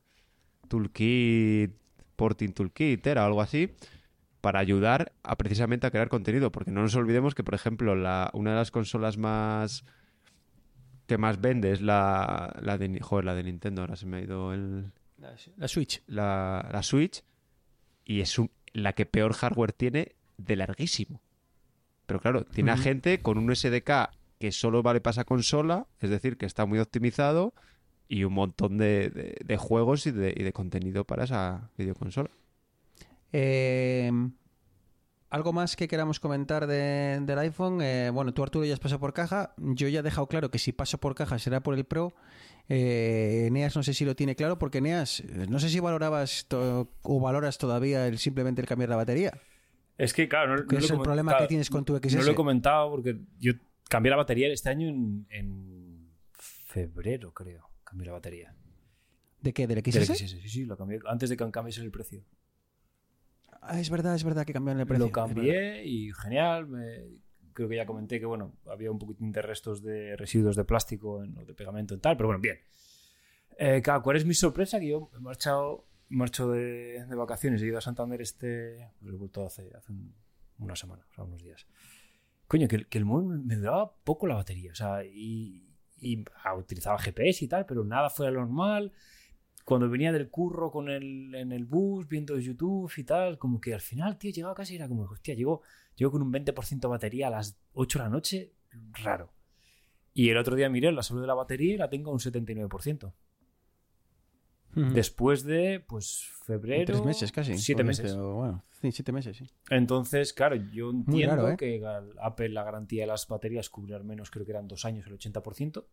Toolkit, Porting Toolkit, era algo así, para ayudar a precisamente a crear contenido. Porque no nos olvidemos que, por ejemplo, la, una de las consolas más que más vende es la, la de, joder, la de Nintendo, ahora se me ha ido el, La, Switch. la, la Switch y es un- la que peor hardware tiene de larguísimo. Pero claro, tiene a gente con un SDK que solo vale para esa consola, es decir, que está muy optimizado y un montón de, de- de juegos y de, y de contenido para esa videoconsola. Eh, ¿Algo más que queramos comentar de- del iPhone? Eh, bueno, tú Arturo ya has pasado por caja. Yo ya he dejado claro que si paso por caja será por el Pro. Eh, Neas no sé si lo tiene claro porque Neas, eh, no sé si valorabas o valoras todavía el, simplemente el cambiar la batería. Es que, claro, no, ¿Qué no es el problema que tienes con tu XS? No lo he comentado porque yo cambié la batería este año en, en febrero, creo. Cambié la batería. ¿De qué? ¿Del Del XS? XS, sí, sí, lo cambié antes de que cambiase el precio. Ah, es verdad, es verdad que cambiaron el precio. Lo cambié y genial. me- creo que ya comenté que bueno, había un poquitín de restos de residuos de plástico en, o de pegamento y tal, pero bueno, bien. Eh, claro, ¿cuál es mi sorpresa? Que yo he marchado, marcho de, de vacaciones, he ido a Santander este. Lo he vuelto hace, hace un- una semana, o sea, unos días. Coño, que, el- que el móvil me duraba poco la batería, o sea, y, y utilizaba GPS y tal, pero nada fuera normal cuando venía del curro con el, en el bus, viendo YouTube y tal, como que al final, tío, llegaba casi, era como, hostia, llego, llego con un 20% de batería a las 8 de la noche, raro. Y el otro día miré la salud de la batería y la tengo un 79%. Después de, pues, febrero... Tres meses casi. Siete meses. pero bueno, sí, siete meses, sí. Entonces, claro, yo entiendo raro, ¿eh? que Apple la garantía de las baterías cubre al menos, creo que eran dos años, el 80%.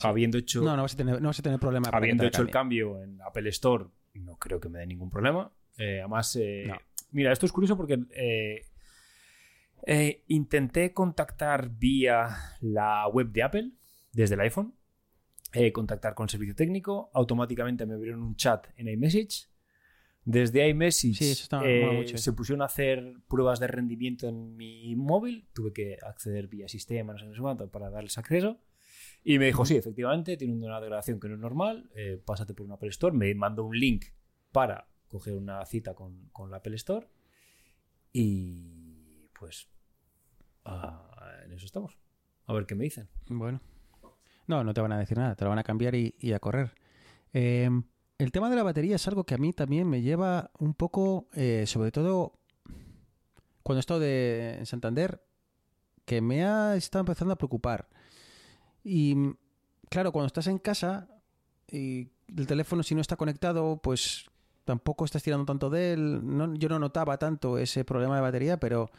Habiendo hecho... No, no vas a tener, no vas a tener problema. habiendo hecho el cambio en Apple Store, no creo que me dé ningún problema. Eh, además, eh, No. mira, esto es curioso porque eh, eh, intenté contactar vía la web de Apple desde el iPhone, eh, contactar con el servicio técnico, automáticamente me abrieron un chat en iMessage. Desde iMessage Sí, está- eh, se pusieron a hacer pruebas de rendimiento en mi móvil. Tuve que acceder vía sistema, no sé, no sé cuánto, para darles acceso. Y me dijo, sí, efectivamente, tiene una degradación que no es normal, eh, pásate por un Apple Store. Me mandó un link para coger una cita con, con la Apple Store. Y pues ah, en eso estamos. A ver qué me dicen. Bueno. No, no te van a decir nada, te lo van a cambiar y, a correr. Eh, el tema de la batería es algo que a mí también me lleva un poco, eh, sobre todo cuando he estado en Santander, que me ha estado empezando a preocupar. Y claro, cuando estás en casa y el teléfono si no está conectado, pues tampoco estás tirando tanto de él. Yo no notaba tanto ese problema de batería, pero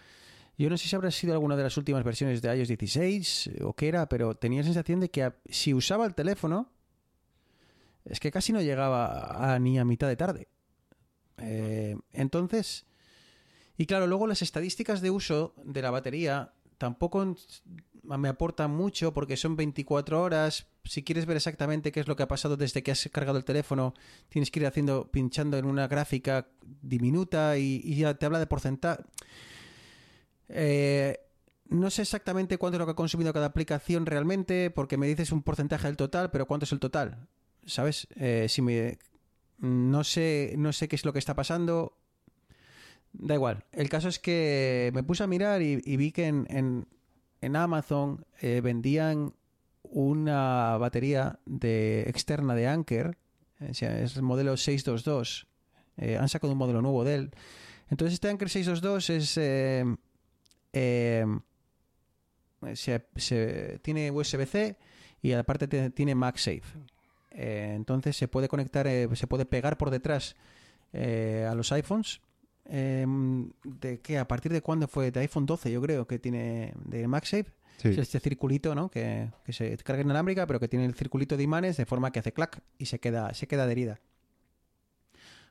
yo no sé si habrá sido alguna de las últimas versiones de iOS 16 o qué era, pero tenía la sensación de que si usaba el teléfono, es que casi no llegaba a- ni a mitad de tarde. Eh, entonces, y claro, luego las estadísticas de uso de la batería tampoco me aportan mucho porque son 24 horas. Si quieres ver exactamente qué es lo que ha pasado desde que has cargado el teléfono, tienes que ir haciendo, pinchando en una gráfica diminuta y, y ya te habla de porcentaje. Eh, no sé exactamente cuánto es lo que ha consumido cada aplicación realmente, porque me dices un porcentaje del total, pero ¿cuánto es el total? ¿Sabes? Eh, si me, no sé, no sé qué es lo que está pasando. Da igual. El caso es que me puse a mirar y, vi que en, en- Amazon eh, vendían una batería de externa de Anker. Es el modelo 622. Eh, han sacado un modelo nuevo de él. Entonces este Anker 622 es... eh, eh, se- se- tiene USB-C y aparte te- tiene MagSafe. Eh, entonces se puede conectar, eh, se puede pegar por detrás eh, a los iPhones. Eh, ¿De qué? ¿A partir de cuándo fue? De iPhone 12, yo creo, que tiene de MagSafe. Sí. Es este circulito, ¿no? Que, que se carga inalámbrica, pero que tiene el circulito de imanes de forma que hace clac y se queda, se queda adherida.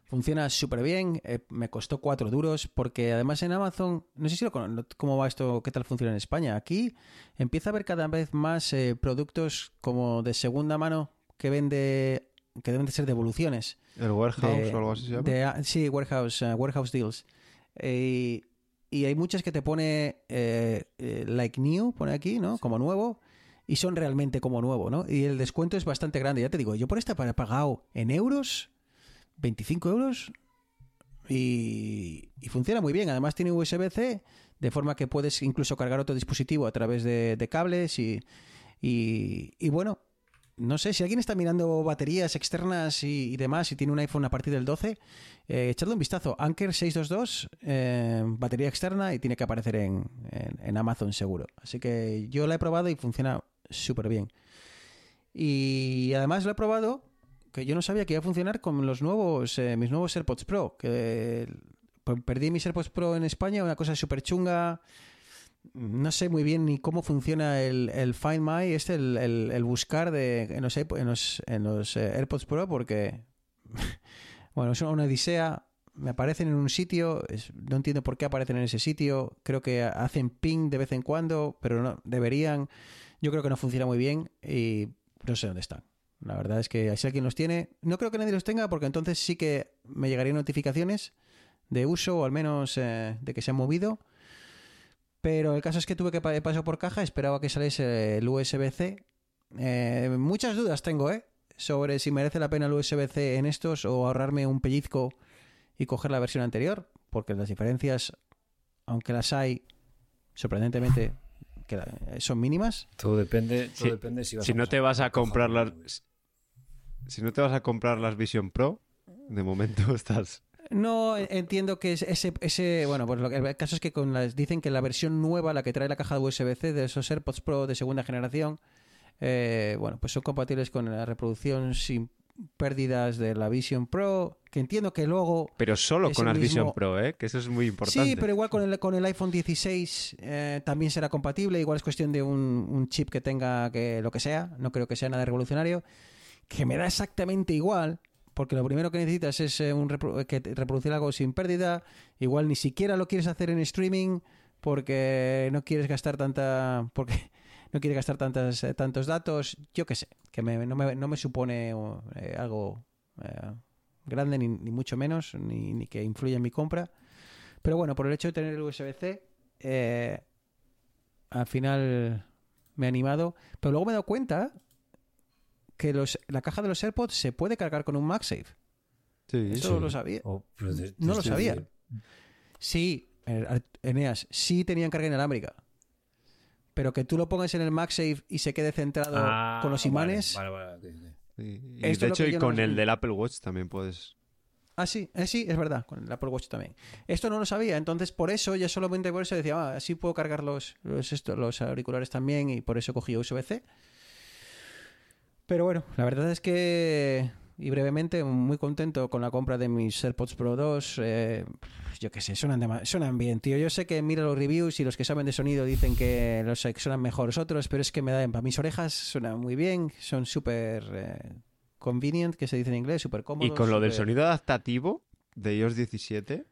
Funciona súper bien, eh, me costó cuatro duros porque además en Amazon, no sé si lo cómo va esto, qué tal funciona en España. Aquí empieza a haber cada vez más eh, productos como de segunda mano que vende que deben de ser devoluciones. El warehouse de- o algo así se llama. de- ah, sí, warehouse, eh, warehouse deals. Eh, y hay muchas que te pone eh, eh, like new, pone aquí, ¿no? Como nuevo. Y son realmente como nuevo, ¿no? Y el descuento es bastante grande. Ya te digo, yo por esta he pagado en euros, 25 euros, y, funciona muy bien. Además tiene USB-C, de forma que puedes incluso cargar otro dispositivo a través de, cables y, y, bueno, no sé, si alguien está mirando baterías externas y, y demás y tiene un iPhone a partir del 12, eh, echadle un vistazo. Anker 622, eh, batería externa y tiene que aparecer en, en- en Amazon seguro. Así que yo la he probado y funciona súper bien. Y además lo he probado, que yo no sabía que iba a funcionar con los nuevos, eh, mis nuevos AirPods Pro, que perdí mis AirPods Pro en España, una cosa súper chunga. No sé muy bien ni cómo funciona el, el Find My, este, el, el- buscar de, en los, en los, eh, AirPods Pro, porque, [LAUGHS] bueno, es una odisea. Me aparecen en un sitio, no entiendo por qué aparecen en ese sitio. Creo que hacen ping de vez en cuando, pero no deberían. Yo creo que no funciona muy bien y no sé dónde están. La verdad es que si alguien los tiene, no creo que nadie los tenga, porque entonces sí que me llegarían notificaciones de uso, o al menos eh, de que se han movido. Pero el caso es que tuve que pa- paso por caja, esperaba que saliese el USB-C. Eh, muchas dudas tengo, ¿eh? Sobre si merece la pena el USB-C en estos o ahorrarme un pellizco y coger la versión anterior, porque las diferencias, aunque las hay, sorprendentemente que son mínimas. Todo depende, todo Si- depende si vas Si a no te vas a comprar las... Si no te vas a comprar las Vision Pro, de momento [LAUGHS] estás... No entiendo que es- ese, ese bueno, pues lo que, el caso es que con las, dicen que la versión nueva, la que trae la caja de USB-C de esos AirPods Pro de segunda generación, eh, bueno, pues son compatibles con la reproducción sin pérdidas de la Vision Pro, que entiendo que luego Pero solo con las Vision Pro, ¿eh? Que eso es muy importante. Sí, pero igual con el, con el iPhone 16 eh, también será compatible. Igual es cuestión de un, un chip que tenga que lo que sea. No creo que sea nada revolucionario. Que me da exactamente igual. Porque lo primero que necesitas es eh, un repro- que reproducir algo sin pérdida. Igual ni siquiera lo quieres hacer en streaming porque no quieres gastar tanta. Porque [LAUGHS] no quieres gastar tantas, eh, tantos datos. Yo qué sé. Que me- no, me, no me supone eh, algo eh, grande, ni, ni mucho menos, ni, ni que influya en mi compra. Pero bueno, por el hecho de tener el USB-C, eh, al final me he animado. Pero luego me he dado cuenta que los, la caja de los AirPods se puede cargar con un MagSafe. Sí, Eso sí. lo sabía. Oh, de- No lo sabía. Sí, eh, Eneas, sí tenían carga inalámbrica. Pero que tú lo pongas en el MagSafe y se quede centrado Ah, con los imanes. Vale, vale. Sí. Y de hecho, y no con el del Apple Watch también puedes... Ah, sí, eh, sí, es verdad, con el Apple Watch también. Esto no lo sabía, entonces por eso, ya solamente por eso decía, ah, así puedo cargar los, los, esto- los auriculares también y por eso cogí USB-C. Pero bueno, la verdad es que, y brevemente, muy contento con la compra de mis AirPods Pro 2. eh, yo qué sé, suenan, dema- suenan bien, tío. Yo sé que miro los reviews y los que saben de sonido dicen que los que suenan mejores otros, pero es que me dan, para mis orejas suenan muy bien, son súper eh, convenient, que se dice en inglés, súper Y cómodos. con lo del sonido adaptativo de iOS 17,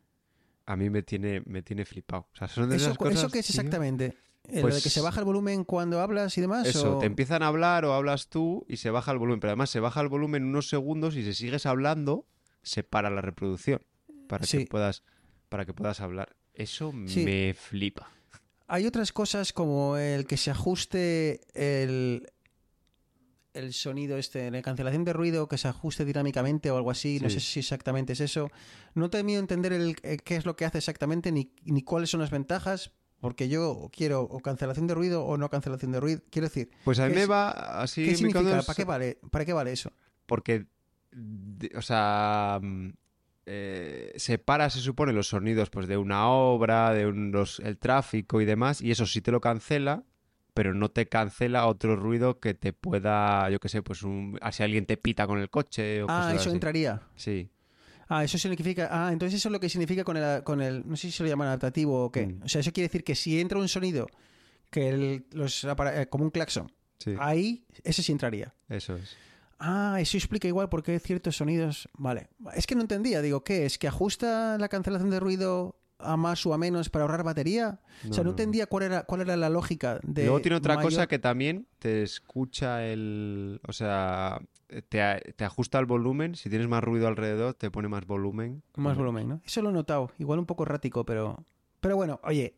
a mí me tiene, me tiene flipado. O sea, son de ¿Eso, esas cosas, ¿Eso qué es tío. exactamente? ¿Eh, ¿Lo Pues- de que se baja el volumen cuando hablas y demás? Eso, o- te empiezan a hablar o hablas tú y se baja el volumen. Pero además se baja el volumen unos segundos y si sigues hablando, se para la reproducción para Sí. que puedas para que puedas hablar. Eso Sí. me flipa. Hay otras cosas como el que se ajuste el, el sonido, este, la cancelación de ruido, que se ajuste dinámicamente o algo así. No sé si exactamente es eso. No he de entender el, el qué es lo que hace exactamente ni, ni cuáles son las ventajas. Porque yo quiero o cancelación de ruido o no cancelación de ruido. Quiero decir, Pues a mí ¿Qué me va así ¿qué significa? ¿Para qué vale, ¿Para qué vale eso? porque o sea mm, eh, separa se supone los sonidos pues de una obra de un- los- el tráfico y demás y eso sí te lo cancela pero no te cancela otro ruido que te pueda yo qué sé pues un, si alguien te pita con el coche o Ah, eso así. entraría. sí Ah, eso significa. Ah, entonces eso es lo que significa con el, con el. No sé si se lo llaman adaptativo o qué. Mm. O sea, eso quiere decir que si entra un sonido que el- los eh, como un claxon, sí ahí ese sí entraría. eso es Ah, eso explica igual por qué ciertos sonidos. Vale. Es que no entendía. Digo, ¿qué? ¿Es que ajusta la cancelación de ruido a más o a menos para ahorrar batería? o sea, no, No, no, no. entendía cuál era, cuál era la lógica de. Luego tiene otra mayor- cosa que también te escucha el... O sea, te, ajusta el volumen. Si tienes más ruido alrededor, te pone más volumen. Más volumen, ¿no? Eso lo he notado. Igual un poco errático, pero. Pero bueno, oye,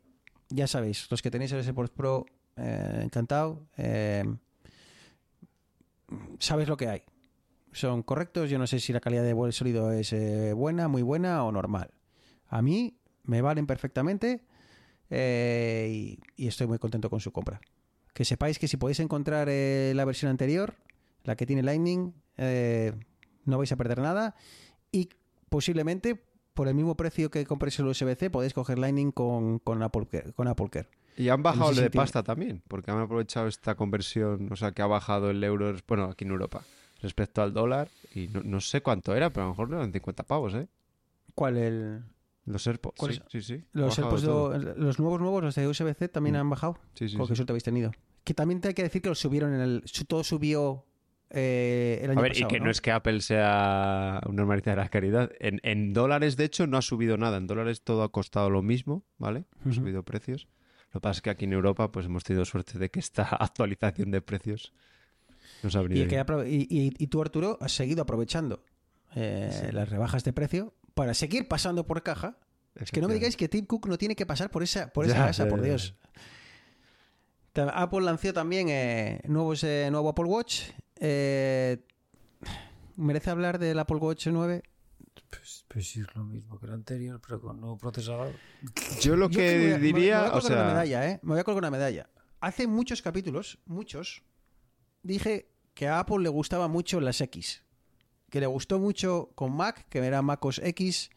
ya sabéis, los que tenéis el S Pro, eh, encantado. eh, sabes lo que hay. Son correctos. Yo no sé si la calidad de vuelo sólido es eh, buena, muy buena o normal. A mí me valen perfectamente eh, y, y estoy muy contento con su compra. Que sepáis que si podéis encontrar eh, la versión anterior, la que tiene Lightning, eh, no vais a perder nada y posiblemente por el mismo precio que compréis el USB-C podéis coger Lightning con, con, Apple, Care- con Apple Care. Y han bajado el de pasta también, porque han aprovechado esta conversión, o sea, que ha bajado el euro, bueno, aquí en Europa, respecto al dólar, y no, no sé cuánto era, pero a lo mejor eran 50 pavos, ¿eh? ¿Cuál el, Los AirPods, ¿Cuál sí, sí, los, AirPods los nuevos nuevos, los de USB-C también Mm. han bajado? Sí, sí, Con sí. qué suerte habéis tenido. Que también te hay que decir que los subieron en el... Todo subió eh, el año A ver, pasado, y que ¿no? ¿no? es que Apple sea una hermanita de la caridad. En, en dólares, de hecho, no ha subido nada. En dólares todo ha costado lo mismo, ¿vale? Ha Ujú. subido precios. Lo que pasa es que aquí en Europa, pues hemos tenido suerte de que esta [LAUGHS] actualización de precios nos ha Y, venido que y, y- y tú, Arturo, has seguido aprovechando eh, las rebajas de precio para seguir pasando por caja. Es que no me digáis que Tim Cook no tiene que pasar por esa, por [LAUGHS] esa Ya, casa, ya, por Dios. Apple lanzó también eh, nuevos, eh, nuevo Apple Watch. Eh, ¿Merece hablar del Apple Watch 9? Pues, pues sí, es lo mismo que el anterior, pero con nuevo procesador. Yo lo Yo que me voy a- me- voy diría, a o colgar una sea, medalla, ¿eh? Me voy a colgar una medalla. Hace muchos capítulos, muchos, dije que a Apple le gustaba mucho las X. Que le gustó mucho con Mac, que era MacOS X.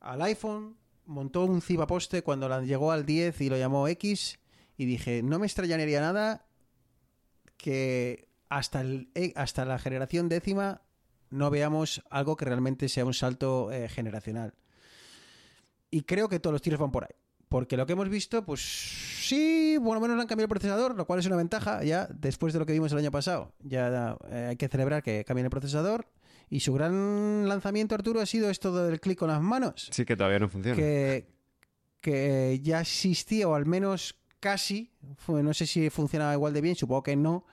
Al iPhone montó un cibaposte cuando la- llegó al 10 y lo llamó X. Y dije, no me extrañaría nada que hasta, el, eh, hasta la generación décima no veamos algo que realmente sea un salto eh, generacional. Y creo que todos los tiros van por ahí. Porque lo que hemos visto, pues sí, lo menos han cambiado el procesador, lo cual es una ventaja ya después de lo que vimos el año pasado. Ya eh, hay que celebrar que cambien el procesador. Y su gran lanzamiento, Arturo, ha sido esto del clic con las manos. sí que todavía no funciona. Que, que ya existía, o al menos casi, no sé si funcionaba igual de bien, supongo que no,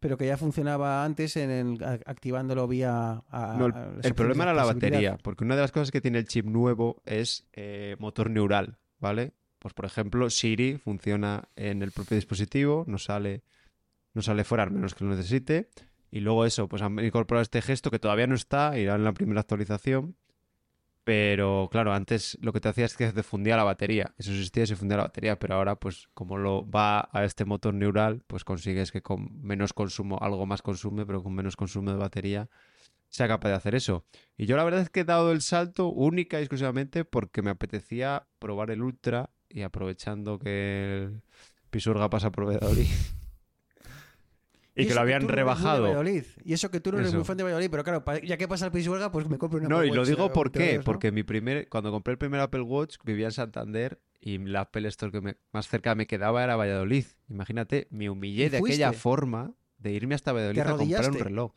pero que ya funcionaba antes en el- activándolo vía... a- No, el, a problema era la batería, porque una de las cosas que tiene el chip nuevo es eh, motor neural, ¿vale? Pues por ejemplo, Siri funciona en el propio dispositivo, no sale, no sale fuera al menos que lo necesite. Y luego eso, pues han incorporado este gesto que todavía no está, irá en la primera actualización. Pero claro, antes lo que te hacía es que te fundía la batería. Eso existía y se fundía la batería, pero ahora, pues, como lo va a este motor neural, pues consigues que con menos consumo, algo más consume, pero con menos consumo de batería, sea capaz de hacer eso. Y yo la verdad es que he dado el salto única y exclusivamente porque me apetecía probar el Ultra y aprovechando que el Pisuerga pasa por Valladolid. [LAUGHS] y, que lo habían de rebajado. Valladolid. Y eso que tú no eres Eso. muy fan de Valladolid, pero claro, ya que pasa el Pisuerga, pues me compro una No, Apple y lo digo eh, por qué, porque mi primer, cuando compré el primer Apple Watch vivía en Santander y la Apple Store que me- más cerca me quedaba era Valladolid. Imagínate, me humillé ¿Y de aquella forma de irme hasta Valladolid ¿Te a comprar un reloj.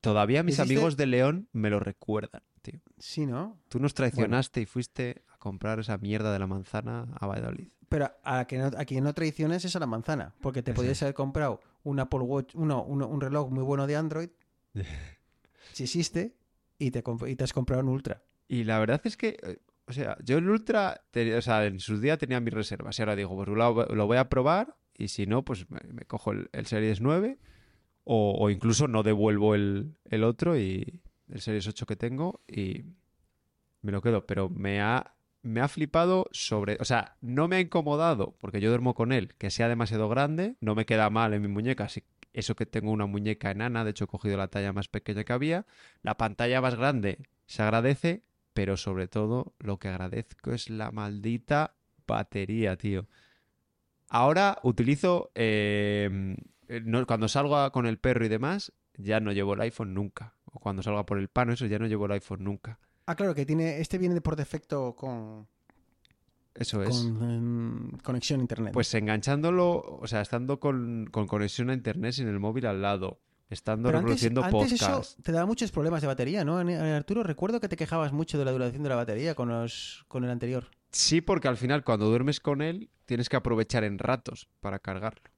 Todavía mis amigos de León me lo recuerdan, tío. Sí, ¿no? Tú nos traicionaste y fuiste comprar esa mierda de la manzana a Valladolid. Pero a, la que no, a quien no traiciones es a la manzana, porque te podías haber comprado un Apple Watch, uno, uno- un reloj muy bueno de Android, [LAUGHS] si existe, y te, y te has comprado un Ultra. Y la verdad es que, eh, o sea, yo el Ultra, te- o sea, en sus días tenía mis reservas y ahora digo, pues lo, lo voy a probar y si no, pues me, me cojo el, el Series 9 o, o incluso no devuelvo el, el otro y el Series 8 que tengo y me lo quedo. Pero me ha, me ha flipado sobre, o sea, no me ha incomodado porque yo duermo con él, que sea demasiado grande, no me queda mal en mi muñeca, así eso que tengo una muñeca enana, de hecho he cogido la talla más pequeña que había, la pantalla más grande se agradece, pero sobre todo lo que agradezco es la maldita batería, tío. Ahora utilizo, eh, no- cuando salgo con el perro y demás, ya no llevo el iPhone nunca. O cuando salga por el pano, eso ya no llevo el iPhone nunca. Ah, claro, que tiene este viene por defecto con, Eso es. con em, conexión a internet. Pues enganchándolo, o sea, estando con, con conexión a internet sin el móvil al lado, estando Pero reproduciendo antes podcast. eso te daba muchos problemas de batería, ¿no? Arturo, recuerdo que te quejabas mucho de la duración de la batería con, los, con el anterior. Sí, porque al final cuando duermes con él tienes que aprovechar en ratos para cargarlo.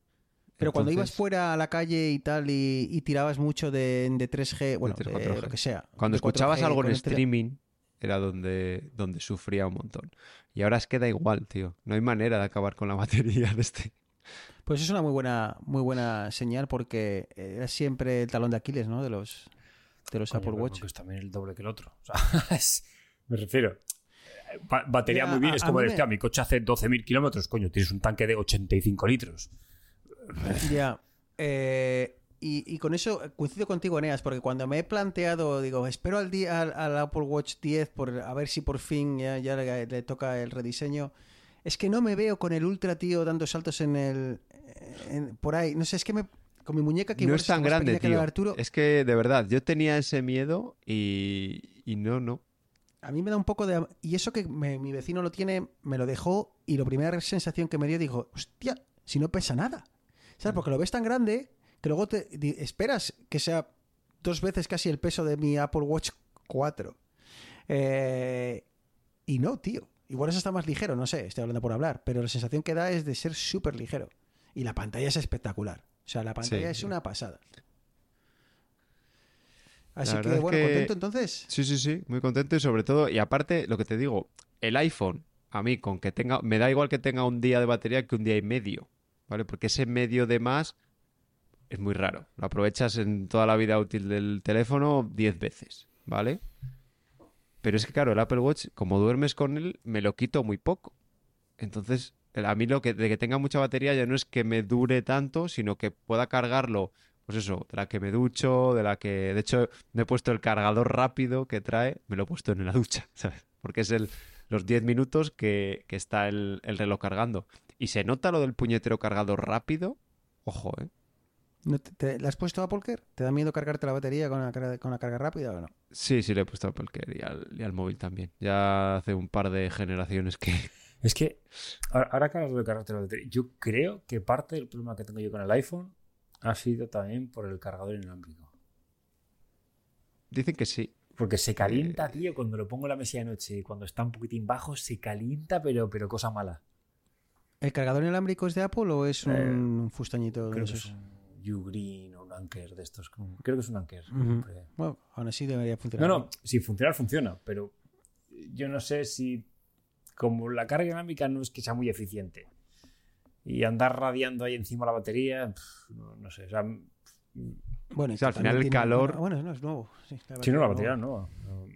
Pero cuando ibas fuera a la calle y tal y, y tirabas mucho de, de 3G, bueno, de, 3G, 4G. lo que sea. Cuando escuchabas 4G algo en streaming era donde, donde sufría un montón. Y ahora es que da igual, tío. No hay manera de acabar con la batería de este. Pues es una muy buena, muy buena señal porque era siempre el talón de Aquiles, ¿no? De los, de los Coño, Apple Watch. es también el doble que el otro. [LAUGHS] O sea, es- me refiero. Ba- batería Ya, muy bien. a- es a como mí decir, me- "Hostia, mi coche hace 12.000 kilómetros. Coño, tienes un tanque de 85 litros. [LAUGHS] Ya. Eh, y, y con eso coincido contigo, Eneas, porque cuando me he planteado, digo, espero al, día, al, al Apple Watch 10 por, a ver si por fin ya, ya le, le toca el rediseño. Es que no me veo con el Ultra, tío, dando saltos en el. en- por ahí. No sé, es que me. Con mi muñeca que no es tan grande, tío. Arturo, Es que de verdad, yo tenía ese miedo y, y no, no. A mí me da un poco de... Y eso que me- mi vecino lo tiene, me lo dejó y la primera sensación que me dio, dijo, hostia, si no pesa nada. ¿Sabes? Porque lo ves tan grande que luego te esperas que sea dos veces casi el peso de mi Apple Watch 4. Eh, y no, tío. Igual eso está más ligero, no sé, estoy hablando por hablar, pero la sensación que da es de ser súper ligero. Y la pantalla es espectacular. O sea, la pantalla Sí. es una pasada. Así que, es bueno, que- contento entonces. Sí, sí, sí, muy contento y sobre todo, y aparte, lo que te digo, el iPhone, a mí, con que tenga, me da igual que tenga un día de batería que un día y medio, ¿vale? Porque ese medio de más es muy raro. Lo aprovechas en toda la vida útil del teléfono 10 veces, ¿vale? Pero es que, claro, el Apple Watch, como duermes con él, me lo quito muy poco. Entonces, a mí lo que, de que tenga mucha batería ya no es que me dure tanto, sino que pueda cargarlo, pues eso, de la que me ducho, de la que, de hecho, me he puesto el cargador rápido que trae, me lo he puesto en la ducha, [LAUGHS] ¿sabes? Porque es el, los 10 minutos que, que está el, el reloj cargando. Y se nota lo del puñetero cargador rápido, ojo, ¿eh? ¿No te, te- ¿Le has puesto a Apple Care? ¿Te da miedo cargarte la batería con la, carga- con la carga rápida o no? Sí, sí, le he puesto a Apple Care y al, y al móvil también. Ya hace un par de generaciones que... [LAUGHS] Es que, ahora, ahora que hablas de cargarte la batería, yo creo que parte del problema que tengo yo con el iPhone ha sido también por el cargador inalámbrico. Dicen que sí. Porque se calienta, tío, cuando lo pongo en la mesilla de noche y cuando está un poquitín bajo, se calienta, pero, pero cosa mala. ¿El cargador inalámbrico es de Apple o es un fustañito de Creo que es un Ugreen o un Anker de estos. Creo que es un Anker. Bueno, aún así debería No, funcionar. no, si funcionar, funciona, pero yo no sé si como la carga dinámica no es que sea muy eficiente y andar radiando ahí encima la batería, no, no sé, o sea, Bueno, y O sea, al final el calor- Bueno, no, es nuevo. Sí, la si no la batería no. no.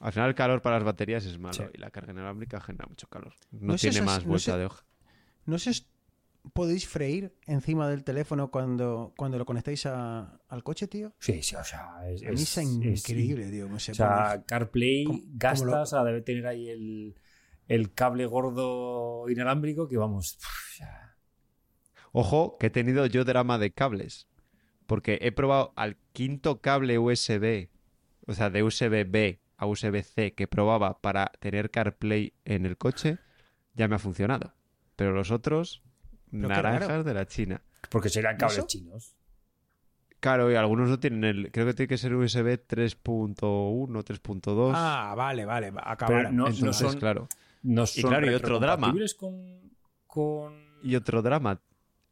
Al final el calor para las baterías es malo Sí. y la carga inalámbrica genera mucho calor. No, No tiene esas- más no vuelta sé- de hoja. ¿No sé si podéis freír encima del teléfono cuando, cuando lo conectáis a- al coche, tío? Sí, sí, o sea, es, A mí es, es- es- increíble, tío. No sé O sea, CarPlay ¿Cómo- cómo gasta, lo- o sea, debe tener ahí el, el cable gordo inalámbrico que vamos. ya. Ojo, que he tenido yo drama de cables. Porque he probado al quinto cable USB, o sea, de USB-B a USB-C que probaba para tener CarPlay en el coche, ya me ha funcionado. Pero los otros, Pero naranjas de la China. Porque serían cables eso? chinos. Claro, y algunos no tienen el. Creo que tiene que ser USB 3.1, 3.2. Ah, vale, vale. Acabar. Pero no, no Entonces, son, claro. no Y son claro, y otro drama. retrocompatibles con, con... Y otro drama.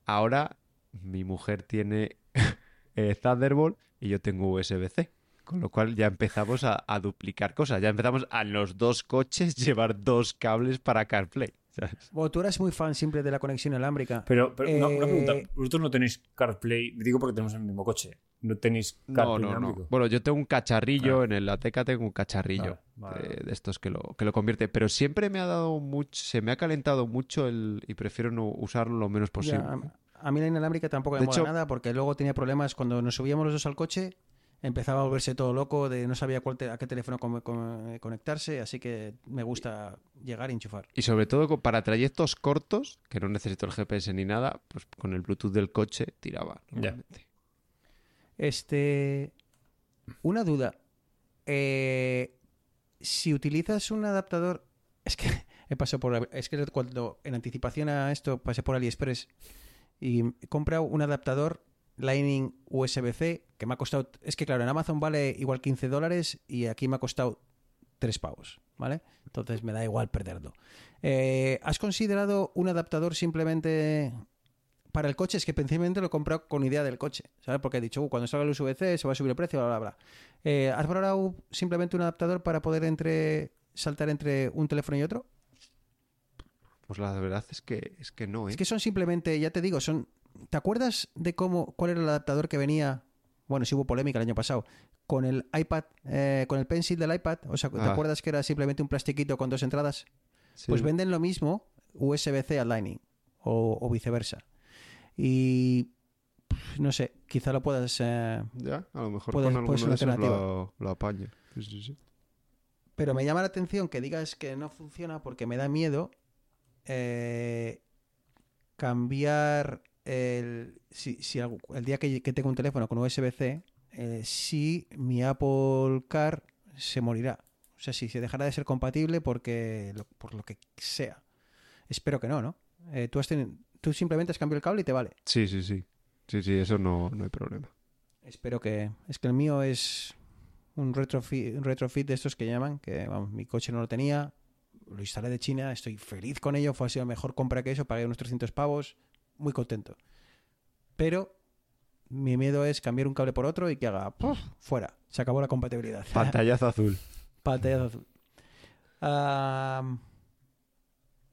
Ahora mi mujer tiene [LAUGHS] eh, Thunderbolt y yo tengo USB-C. Con lo cual ya empezamos a, a duplicar cosas. Ya empezamos a los dos coches [LAUGHS] llevar dos cables para CarPlay. ¿Sabes? Bueno, tú eras muy fan siempre de la conexión inalámbrica. Pero, pero una, una Eh, pregunta. ¿Vosotros no tenéis CarPlay? Digo porque tenemos el mismo coche. ¿No tenéis No, CarPlay no, no. inalámbrico? Bueno, yo tengo un cacharrillo Ah. en el Ateca, tengo un cacharrillo vale. de, de estos que lo, que lo convierte. Pero siempre me ha dado mucho, se me ha calentado mucho el, y prefiero no usarlo lo menos posible. a, a mí la inalámbrica tampoco me De mola hecho- nada porque luego tenía problemas cuando nos subíamos los dos al coche. Empezaba a volverse todo loco, de no sabía cuál te- a qué teléfono conectarse, así que me gusta llegar y enchufar. Y sobre todo para trayectos cortos, que no necesito el GPS ni nada, pues con el Bluetooth del coche tiraba. normalmente. Este. Una duda. Eh, si utilizas un adaptador. [LAUGHS] Es que he pasado por. Es que cuando en anticipación a esto pasé por AliExpress y he comprado un adaptador Lightning USB-C, que me ha costado... Es que claro, en Amazon vale igual 15 dólares y aquí me ha costado 3 pavos, ¿vale? Entonces me da igual perderlo. Eh, ¿Has considerado un adaptador simplemente para el coche? Es que principalmente lo he comprado con idea del coche, ¿sabes? Porque he dicho, "Uh, cuando salga el USB-C se va a subir el precio, bla, bla, bla. Eh, ¿Has valorado simplemente un adaptador para poder entre saltar entre un teléfono y otro? Pues la verdad es que, es que no, ¿eh? Es que son simplemente, ya te digo, son. ¿Te acuerdas de cómo cuál era el adaptador que venía? Bueno, sí hubo polémica el año pasado. Con el iPad, eh, con el pencil del iPad. O sea, ¿te Ah. acuerdas que era simplemente un plastiquito con dos entradas? Sí. Pues venden lo mismo USB-C al Lightning. O, o viceversa. Y. No sé, quizá lo puedas. eh, Ya, a lo mejor Puede- con puede alguno ser de esos lo, lo apaño. Sí, sí, sí. Pero me llama la atención que digas que no funciona porque me da miedo eh, cambiar el, si, si el día que, que tengo un teléfono con USB-C, eh, si mi Apple Car se morirá. O sea, si se dejará de ser compatible porque lo- por lo que sea. Espero que no, ¿no? Eh, tú, has tú simplemente has cambiado el cable y te vale. Sí, sí, sí. Sí, sí, eso no, no hay problema. Espero que. Es que el mío es un retrofit, un retrofit de estos que llaman, que vamos, mi coche no lo tenía, lo instalé de China, estoy feliz con ello, fue así la mejor compra que eso, pagué unos 300 pavos, muy contento. Pero mi miedo es cambiar un cable por otro y que haga ¡puf! fuera, se acabó la compatibilidad. [LAUGHS] Pantallazo azul. Pantallazo azul.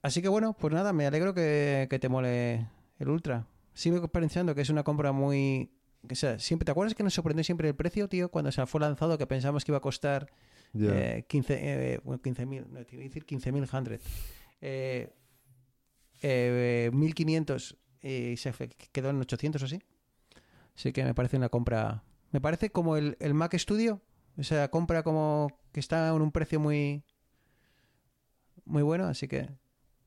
Así que bueno, pues nada, me alegro que, que te mole el Ultra. Sigo pensando que es una compra muy... Que sea, siempre, ¿Te acuerdas que nos sorprendió siempre el precio, tío? Cuando se fue lanzado, que pensamos que iba a costar Ya. eh, 15, eh, bueno, 15.000, no, te iba a decir 15.000 100. Eh, eh, 1.500 y se quedó en 800 o así. Así que me parece una compra... Me parece como el, el Mac Studio. O sea, compra como que está en un precio muy... Muy bueno, así que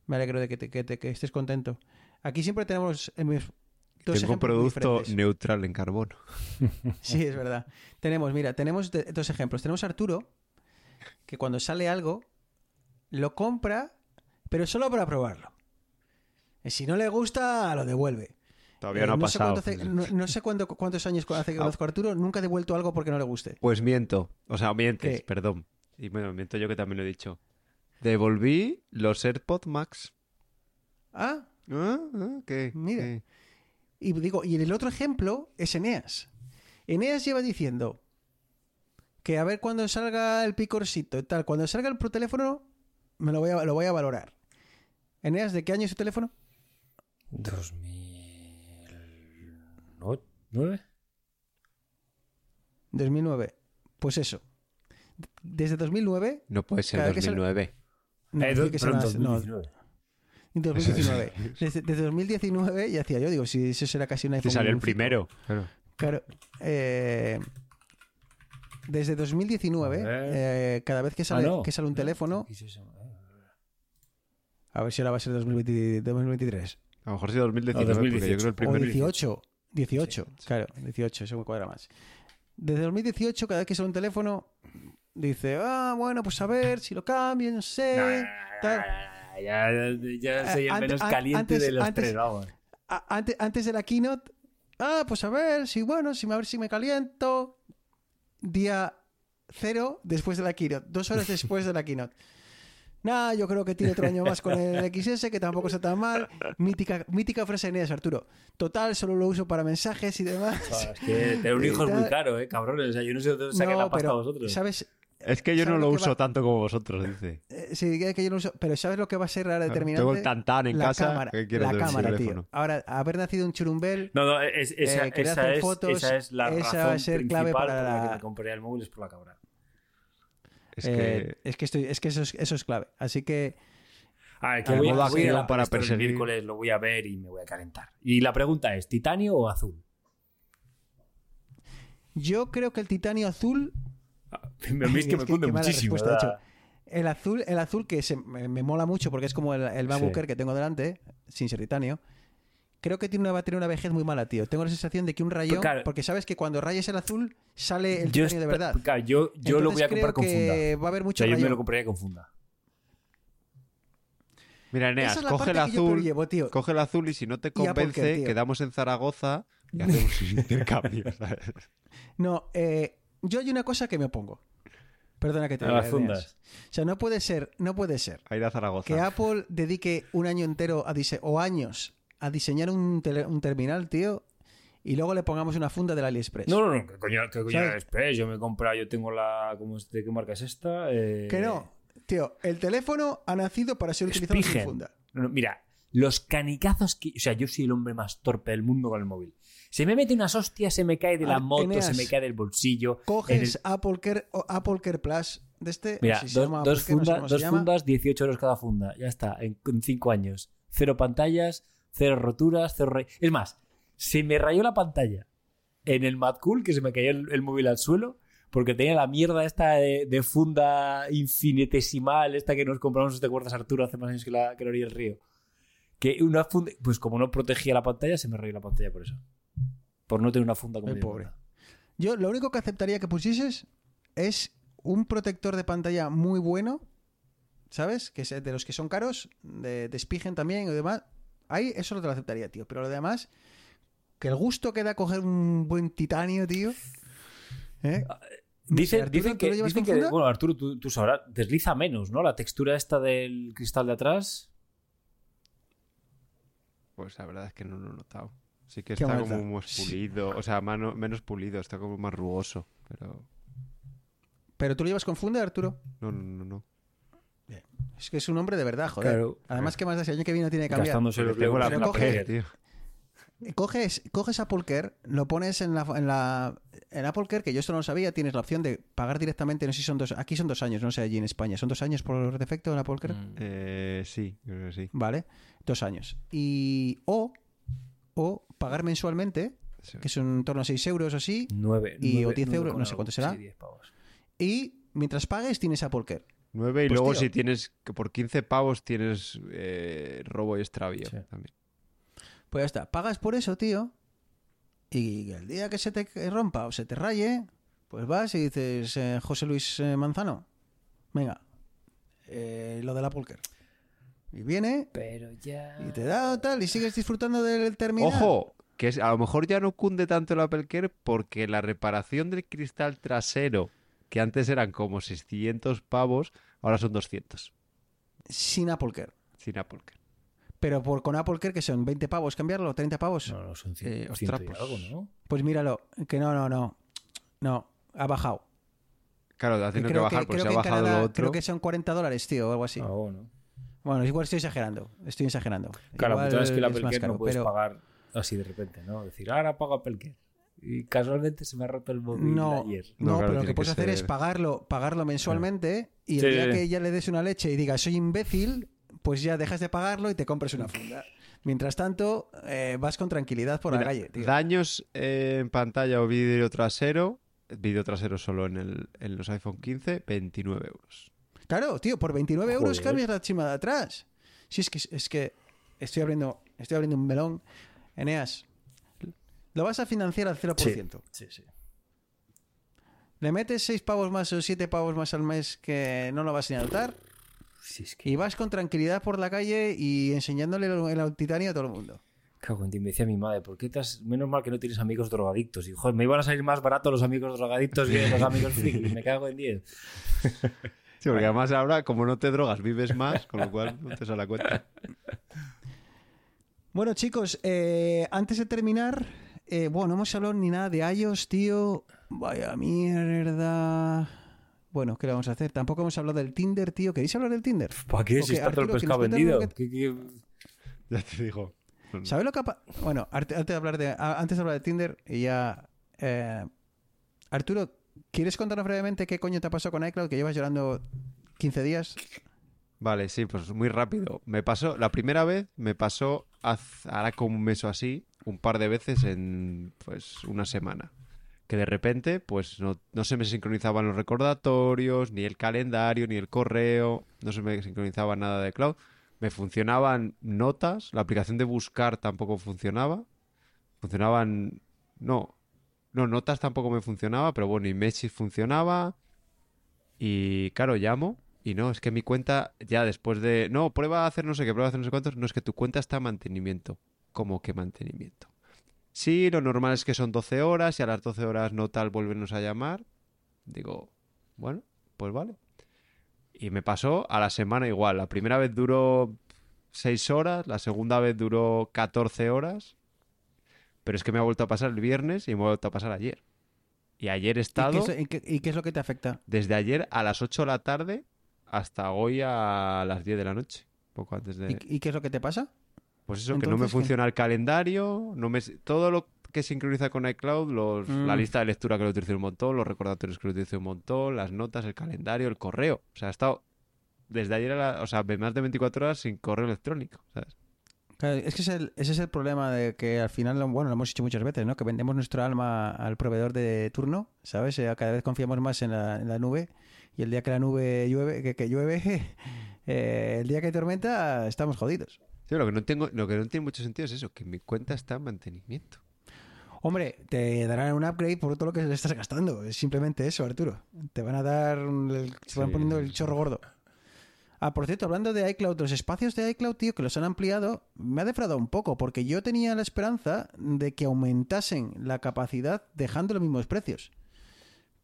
me alegro de que, te- que te- que estés contento. Aquí siempre tenemos eh, mis- dos Tengo un producto diferentes. neutral en carbono. [LAUGHS] Sí, es verdad. Tenemos, mira, tenemos de- dos ejemplos. Tenemos a Arturo, que cuando sale algo, lo compra, pero solo para probarlo. Y si no le gusta, lo devuelve. Todavía Eh, no ha pasado. hace- no, no sé cuánto- cuántos años hace que Ah. conozco a Arturo, nunca he devuelto algo porque no le guste. Pues miento. O sea, mientes, ¿Qué? perdón. Y bueno, miento yo que también lo he dicho. Devolví los AirPods Max. Ah, ¿Ah? ¿Ah? ¿Qué? Mira. ¿Qué? y digo, y el otro ejemplo es Eneas. Eneas lleva diciendo que a ver cuando salga el picorcito y tal, cuando salga el pro teléfono, me lo voy a, lo voy a valorar. Eneas, ¿de qué año es su teléfono? 2009. 2009. Pues eso. Desde 2009. No puede ser Cada vez que sale- 2009. No, Eh, do- que ser perdón, más- no, 2019. 2019. Desde, desde 2019 ya hacía yo, digo, si eso será casi un Te iPhone. salió el un primero. Claro. Claro. eh, desde 2019, A ver. eh, cada vez que sale, Ah, no. que sale un teléfono, a ver si ahora va a ser 2020 2023. A lo mejor sí 2019, No, porque yo 2018. creo el O primero. 18. 18, Sí, sí. claro, 18, eso me cuadra más. Desde 2018, cada vez que sale un teléfono, dice, ah, bueno, pues a ver si lo cambio, no sé. tal. Ya, ya soy el Eh, menos caliente antes- de los antes- tres, vamos. A- antes, antes de la keynote, ah, pues a ver si, bueno, si, a ver si me caliento. Día cero después de la keynote, dos horas después de la keynote. Nah, yo creo que tiene otro año más con el XS, que tampoco está tan mal. Mítica, mítica frase Eneas, Arturo. Total, solo lo uso para mensajes y demás. [LAUGHS] Es que tener un hijo es muy caro, eh, cabrones. O sea, yo no sé de dónde sacan No, la pasta pero, vosotros. ¿sabes? Es que yo no ¿Sabes lo uso va- tanto como vosotros, dice. Eh, sí, que que yo no uso, pero ¿sabes lo que va a ser ahora determinante? Tengo el tantán en la casa. cámara, ¿qué quieres la del cámara, tío. teléfono? Ahora, haber nacido en Churumbel, No, no, es- esa, Eh, esa hacer es, fotos, esa es la esa razón va a ser clave principal para por la la- que me compré el móvil es por la cámara. Es eh, que es que estoy, es que eso es, eso es clave. Así que A ver, que a- modo voy a ir a la acción para Store el perseguir. miércoles, lo voy a ver y me voy a calentar. Y la pregunta es, ¿titanio o azul? yo creo que el titanio azul, A mí [LAUGHS] es que me cunde muchísimo. el azul, el azul que se- me, me mola mucho porque es como el, el Sí. Que tengo delante, sin ser titanio. Creo que tiene una, va a tener una vejez muy mala, tío. Tengo la sensación de que un rayón, claro. porque sabes que cuando rayes el azul sale el Yo, de verdad. claro, yo, yo lo voy a comprar con funda. Va a haber O mucho sea, yo me rayón. lo compraría con funda. Mira, Eneas, es coge el azul, llevo, tío. coge el azul y si no te Apple convence, tío. quedamos en Zaragoza y [LAUGHS] hacemos un intercambio, ¿sabes? No, eh, yo hay una cosa que me opongo. Perdona que te diga. O sea, no puede ser, no puede ser A ir a Zaragoza. que Apple dedique un año entero a dise- o años a diseñar un, tele- un terminal, tío, y luego le pongamos una funda del AliExpress. No, no, no, que coño, que coño ¿Sabes? Express. Yo me he comprado, yo tengo la. ¿cómo es, ¿De qué marca es esta? Eh, Que no, tío, el teléfono ha nacido para ser utilizado sin funda. No, no, mira, los canicazos que. O sea, yo soy el hombre más torpe del mundo con el móvil. Se me mete unas hostias, se me cae de la moto, Eneas, se me cae del bolsillo. Coges el- Apple, Care, o Apple Care Plus de este, Mira, si dos, dos no sé dos fundas, 18 euros cada funda. Ya está, en, en cinco años. Cero pantallas, cero roturas, cero. Es más, se me rayó la pantalla en el Mad Cool, que se me cayó el, el móvil al suelo, porque tenía la mierda esta de, de funda infinitesimal, esta que nos compramos, ¿te acuerdas, Arturo, hace más años que la, que la orilla del río? Que una funda, pues como no protegía la pantalla, se me rayó la pantalla por eso. Por no tener una funda como El pobre. Yo lo único que aceptaría que pusieses es un protector de pantalla muy bueno, ¿sabes? Que es de los que son caros, de, de Spigen también y demás. Ahí eso no te lo aceptaría, tío. Pero lo demás, que el gusto que da coger un buen titanio, tío. ¿eh? Dicen, Arturo, dicen ¿tú que, lo llevas dicen que- bueno, Arturo, tú, tú sabrás, desliza menos, ¿no? La textura esta del cristal de atrás. Pues la verdad es que no lo he notado. Sí que está como más pulido, o sea, mano- menos pulido, está como más rugoso, pero Pero tú lo llevas con funda, Arturo. no, no, no, no. Es que es un hombre de verdad, joder. Claro. Además, que más si el año que viene no tiene que cambiar? Gastándose los Tengo la, la coge- P, tío. Coges, coges Apple Care, lo pones en la, en la en Apple Care, que yo esto no lo sabía, tienes la opción de pagar directamente, no sé si son dos, aquí son dos años, no sé allí en España, ¿son dos años por defecto en Apple Care? Mm. Eh, sí, creo que sí. Vale, dos años. Y o, o pagar mensualmente, Sí. que son en torno a 6 euros o así, 9, Y- o 10 euros, no sé cuánto será. Sí, 10 pavos. y mientras pagues tienes Apple Care. 9 y Pues, luego tío. si tienes, que por 15 pavos tienes eh, robo y extravío Sí. también. Pues ya está, pagas por eso, tío, y el día que se te rompa o se te raye, pues vas y dices, eh, José Luis eh, Manzano, venga, eh, lo del Apple Care. Y viene Pero ya. y te da tal y sigues disfrutando del terminal. Ojo, que es- a lo mejor ya no cunde tanto el Apple Care porque la reparación del cristal trasero, que antes eran como 600 pavos, ahora son 200 Sin Apple Care. sin Apple Care. Pero por, con Apple Care, que son 20 pavos cambiarlo, 30 pavos. No, no, son 100, Eh, ostras, pues- algo, ¿no? Pues míralo, que no, no, no. No, ha bajado. Claro, ha tenido que bajar porque se ha bajado Canadá lo otro. creo que son 40 dólares, tío, o algo así. Ah, bueno. Bueno, igual estoy exagerando. Estoy exagerando. Claro, Igual la es que la es Apple más Care caro, no puedes pero- pagar así de repente, ¿no? Decir, ahora pago Apple Care. Y casualmente se me ha roto el móvil No, ayer. no, No, claro, pero lo que que puedes hacer es pagarlo, pagarlo mensualmente y el Sí, día sí. que ya le des una leche y digas soy imbécil, pues ya dejas de pagarlo y te compres una funda. Mientras tanto, eh, vas con tranquilidad por la calle, tío. Daños en pantalla o vídeo trasero. Vídeo trasero solo en, el, en los iPhone 15, 29 euros. Claro, tío, por 29 euros Joder. cambias la chima de atrás. Sí, es que, es que estoy abriendo, estoy abriendo un melón. Eneas, lo vas a financiar al 0%. Sí, sí. Le metes 6 pavos más o 7 pavos más al mes que no lo vas a notar Sí, es que. y vas con tranquilidad por la calle y enseñándole el, el titanio a todo el mundo. Cago en ti, me decía mi madre, ¿por qué te has... Menos mal que no tienes amigos drogadictos. Y, joder, me iban a salir más baratos los amigos drogadictos que los amigos frikis. [LAUGHS] Me cago en 10. [LAUGHS] Sí, porque además ahora, como no te drogas, vives más, con lo cual no te sale la cuenta. Bueno, chicos, eh, antes de terminar, eh, bueno, no hemos hablado ni nada de iOS, tío. Vaya mierda. Bueno, ¿qué le vamos a hacer? Tampoco hemos hablado del Tinder, tío. ¿Queréis hablar del Tinder? ¿Para qué? Si está todo el pescado vendido. lo que- ¿Qué- qué- [LAUGHS] Ya te digo. ¿Sabes lo que ha Bueno, antes de hablar de, antes de hablar de Tinder, y ya. eh, Arturo, ¿quieres contarnos brevemente qué coño te ha pasado con iCloud? Que llevas llorando 15 días. Vale, sí, pues muy rápido. Me pasó, la primera vez me pasó hará como un mes o así, un par de veces en pues una semana. Que de repente, pues no, no se me sincronizaban los recordatorios, ni el calendario, ni el correo, no se me sincronizaba nada de cloud. Me funcionaban notas, la aplicación de buscar tampoco funcionaba. Funcionaban. No, no, notas tampoco me funcionaba, pero bueno, y Messi funcionaba. Y claro, llamo Y no, es que mi cuenta, ya después de. No, prueba a hacer no sé qué, prueba a hacer no sé cuántos. No, es que tu cuenta está en mantenimiento. ¿Cómo que mantenimiento? Sí, lo normal es que son 12 horas y a las 12 horas no tal volvernos a llamar. Digo, bueno, pues vale. Y me pasó a la semana igual. La primera vez duró 6 horas, la segunda vez duró 14 horas. Pero es que me ha vuelto a pasar el viernes y me ha vuelto a pasar ayer. Y ayer he ¿Y estado qué, es, y qué- y qué es lo que te afecta? desde ayer a las 8 de la tarde hasta hoy a las 10 de la noche. Poco antes de... ¿Y, y qué es lo que te pasa? Pues eso, que no me funciona el calendario, no me... todo lo que sincroniza con iCloud, los... Mm. la lista de lectura que lo utilizo un montón, los recordatorios que lo utilizo un montón, las notas, el calendario, el correo. O sea, he estado desde ayer a la... O sea, más de 24 horas sin correo electrónico, ¿sabes? Claro, es que ese es, el, ese es el problema de que al final, bueno, lo hemos dicho muchas veces, ¿no? Que vendemos nuestra alma al proveedor de turno, ¿sabes? Eh, Cada vez confiamos más en la, en la nube y el día que la nube llueve, que, que llueve, [LAUGHS] eh, el día que hay tormenta, estamos jodidos. Sí, lo que no tengo, lo que no tiene mucho sentido es eso, que mi cuenta está en mantenimiento. Hombre, te darán un upgrade por todo lo que le estás gastando. Es simplemente eso, Arturo. Te van a dar, el- se van poniendo el chorro gordo. Ah, por cierto, hablando de iCloud, los espacios de iCloud, tío, que los han ampliado, me ha defraudado un poco, porque yo tenía la esperanza de que aumentasen la capacidad dejando los mismos precios.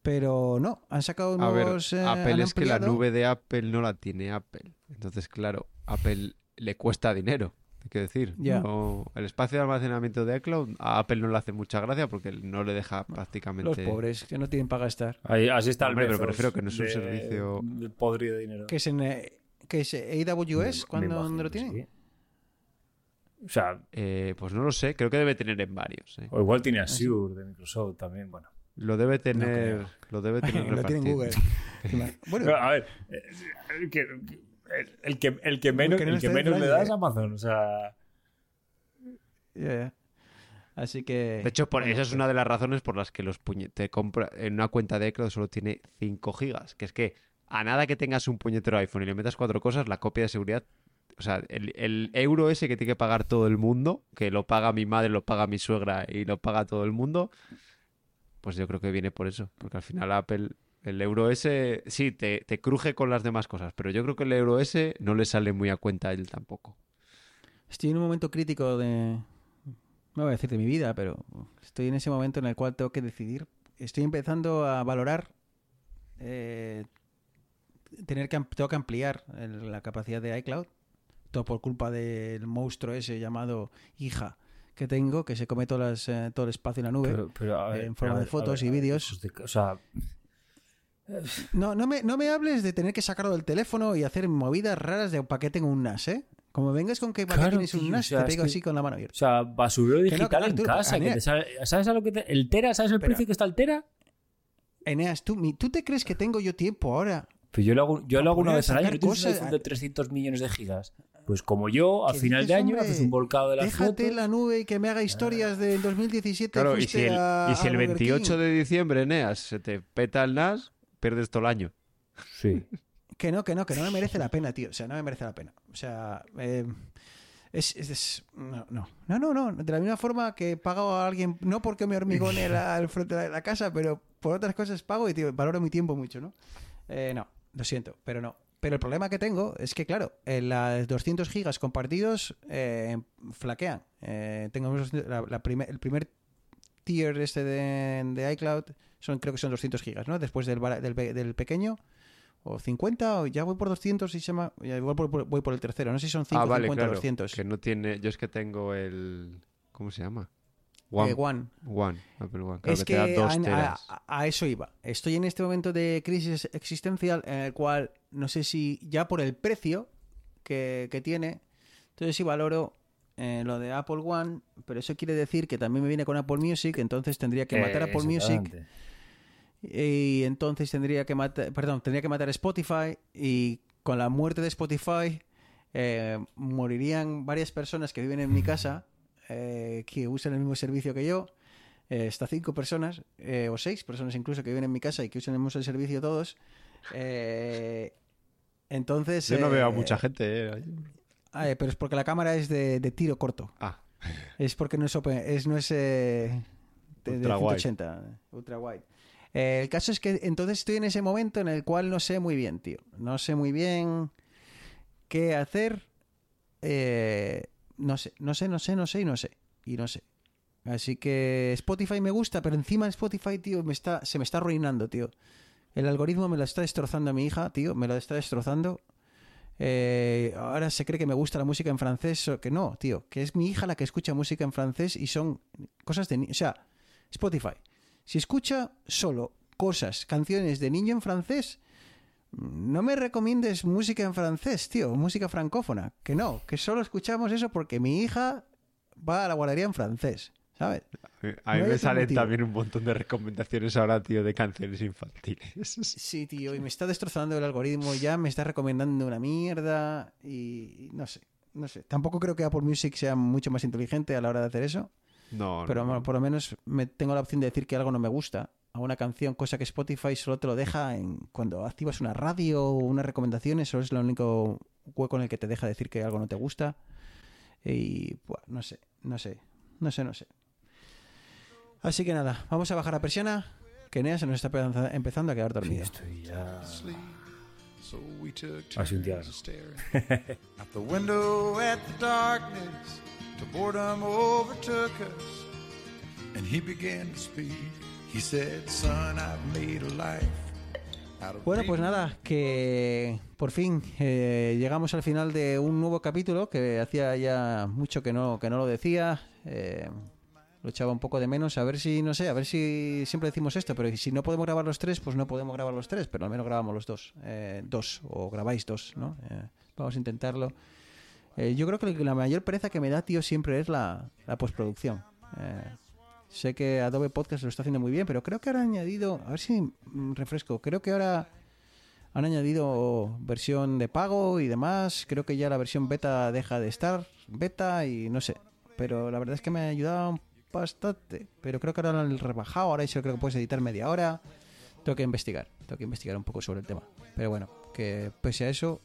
Pero no, han sacado A ver, nuevos... eh, Apple es que la nube de Apple no la tiene Apple. Entonces, claro, Apple le cuesta dinero. Hay que decir. Ya. No- el espacio de almacenamiento de iCloud a Apple no le hace mucha gracia porque no le deja prácticamente. Los pobres, que no tienen para gastar. Ahí- así está Hombre, el pero prefiero que no es un de- servicio- de podrido de dinero. Que es en... eh, que es AWS, Me- cuando me ¿dónde imagino lo tiene? sí. O sea, Eh, pues no lo sé, creo que debe tener en varios. eh. o igual tiene Azure de Microsoft también, bueno. Lo debe tener. lo debe tener lo tiene. Google. [LAUGHS] bueno, Pero, a ver, eh, el que, el- que, el que menos, Que no el que menos le da es. Amazon. O sea, ya, ya. Así que... De hecho, por, bueno, esa es una de las razones por las que los te compra en una cuenta de iCloud solo tiene 5 gigas. Que es que a nada que tengas un puñetero iPhone y le metas cuatro cosas, la copia de seguridad. O sea, el, el euro ese que tiene que pagar todo el mundo, que lo paga mi madre, lo paga mi suegra y lo paga todo el mundo, pues yo creo que viene por eso. Porque al final Apple, el euro ese, sí, te, te cruje con las demás cosas, pero yo creo que el euro ese no le sale muy a cuenta a él tampoco. Estoy en un momento crítico de. No voy a decir de mi vida, pero estoy en ese momento en el cual tengo que decidir. Estoy empezando a valorar. eh, tener que, tengo que ampliar la capacidad de iCloud. Todo por culpa del monstruo ese llamado hija que tengo, que se come todas las, eh, todo el espacio en la nube. pero, pero, a ver, en forma de fotos ver, y vídeos. de- O sea, No, no me, no me hables de tener que sacarlo del teléfono y hacer movidas raras de para qué tengo un NAS, ¿eh? Como vengas con que para qué Claro, tienes un NAS, o sea, te pego así con la mano abierta. o sea, basurero no, digital en casa. que mí- te sale- ¿Sabes a lo que te- el Tera? ¿Sabes el precio que está el Tera? Eneas, ¿tú, mi- ¿tú te crees que tengo yo tiempo ahora? Pues yo lo hago, yo lo hago una vez al año. ¿No cosas- de 300 millones de gigas? Pues como yo, a ¿Qué final de año hombre? haces un volcado de las Déjate fotos. la nube y que me haga historias de 2017. Claro, y si el, a- y si a el Burger 28 King. de diciembre, Eneas, se te peta el NAS, pierdes todo el año. Sí. Que no, que no, que no me merece la pena, tío. O sea, no me merece la pena. O sea, eh, es, es- es- no, no, no, no, no. De la misma forma que pago a alguien, no porque me hormigone la- al frente de la casa, pero por otras cosas pago y tío, valoro mi tiempo mucho, ¿no? Eh, no, lo siento, pero no. Pero el problema que tengo es que, claro, en las 200 gigas compartidos eh, flaquean. Eh, tengo la, la primer- el primer tier este de, de iCloud son creo que son 200 gigas, ¿no? Después del, del, del pequeño o 50 o ya voy por 200 y se llama ya igual por- voy por el tercero, no sé si son 5, ah, vale, 50 o claro. 200. Que no tiene. Yo es que tengo el. ¿Cómo se llama? Eh, One. One. One, Apple One. Claro, es que, que te da dos a, teras. a- a eso iba. Estoy en este momento de crisis existencial en el cual no sé si ya por el precio que, que tiene, entonces sí valoro eh, lo de Apple One, pero eso quiere decir que también me viene con Apple Music, entonces tendría que matar Eh, Apple Music y entonces tendría que matar, perdón, tendría que matar Spotify y con la muerte de Spotify eh, morirían varias personas que viven en mi casa eh, que usan el mismo servicio que yo. Eh, hasta cinco personas eh, o seis personas incluso que viven en mi casa y que usan el mismo servicio todos. Eh, entonces. Yo no veo a mucha gente, ah, pero es porque la cámara es de, de tiro corto. Ah, [LAUGHS] Es porque no es open, es, no es de, de Ultra wide. 180, ultra wide. El caso es que entonces estoy en ese momento en el cual no sé muy bien, tío. No sé muy bien qué hacer. Eh, no sé, no sé, no sé, no sé y no sé. Y no sé. Así que Spotify me gusta, pero encima Spotify, tío, me está, se me está arruinando, tío. El algoritmo me lo está destrozando a mi hija, tío, me lo está destrozando. Eh, ahora se cree que me gusta la música en francés, que no, tío, que es mi hija la que escucha música en francés y son cosas de... O sea, Spotify, si escucha solo cosas, canciones de niño en francés, no me recomiendes música en francés, tío, música francófona. Que no, que solo escuchamos eso porque mi hija va a la guardería en francés, ¿sabes? A mí No me salen motivo. también un montón de recomendaciones ahora, tío, de canciones infantiles. [LAUGHS] Sí, tío, y me está destrozando el algoritmo, ya me está recomendando una mierda y no sé, no sé. Tampoco creo que Apple Music sea mucho más inteligente a la hora de hacer eso, No, pero no. por lo menos me tengo la opción de decir que algo no me gusta a una canción, cosa que Spotify solo te lo deja en cuando activas una radio o unas recomendaciones, solo es el único hueco en el que te deja decir que algo no te gusta. Y buah, no sé, no sé, no sé, no sé. Así que nada, vamos a bajar la persiana, que Nea se nos está empezando- empezando a quedar dormido. estoy ya. So we took Ha sido un día turns staring out the window at the darkness. Till boredom overtook us, and he began to speak. He said, "Son, I've made a life out of Bueno, pues nada, que por fin eh, llegamos al final de un nuevo capítulo que hacía ya mucho que no, que no lo decía. eh, lo echaba un poco de menos. A ver si, no sé, a ver si siempre decimos esto, pero si no podemos grabar los tres, pues no podemos grabar los tres, pero al menos grabamos los dos. eh, dos, o grabáis dos, ¿no? Eh, vamos a intentarlo. Eh, yo creo que la mayor pereza que me da, tío, siempre es la, la postproducción. Sé que Adobe Podcast lo está haciendo muy bien, pero creo que ahora han añadido, a ver si mm, refresco, creo que ahora han añadido versión de pago y demás. Creo que ya la versión beta deja de estar beta y no sé. Pero la verdad es que me ha ayudado bastante. Pero creo que ahora lo han rebajado. Ahora yo creo que puedes editar media hora. Tengo que investigar. Tengo que investigar un poco sobre el tema. Pero bueno, que pese a eso,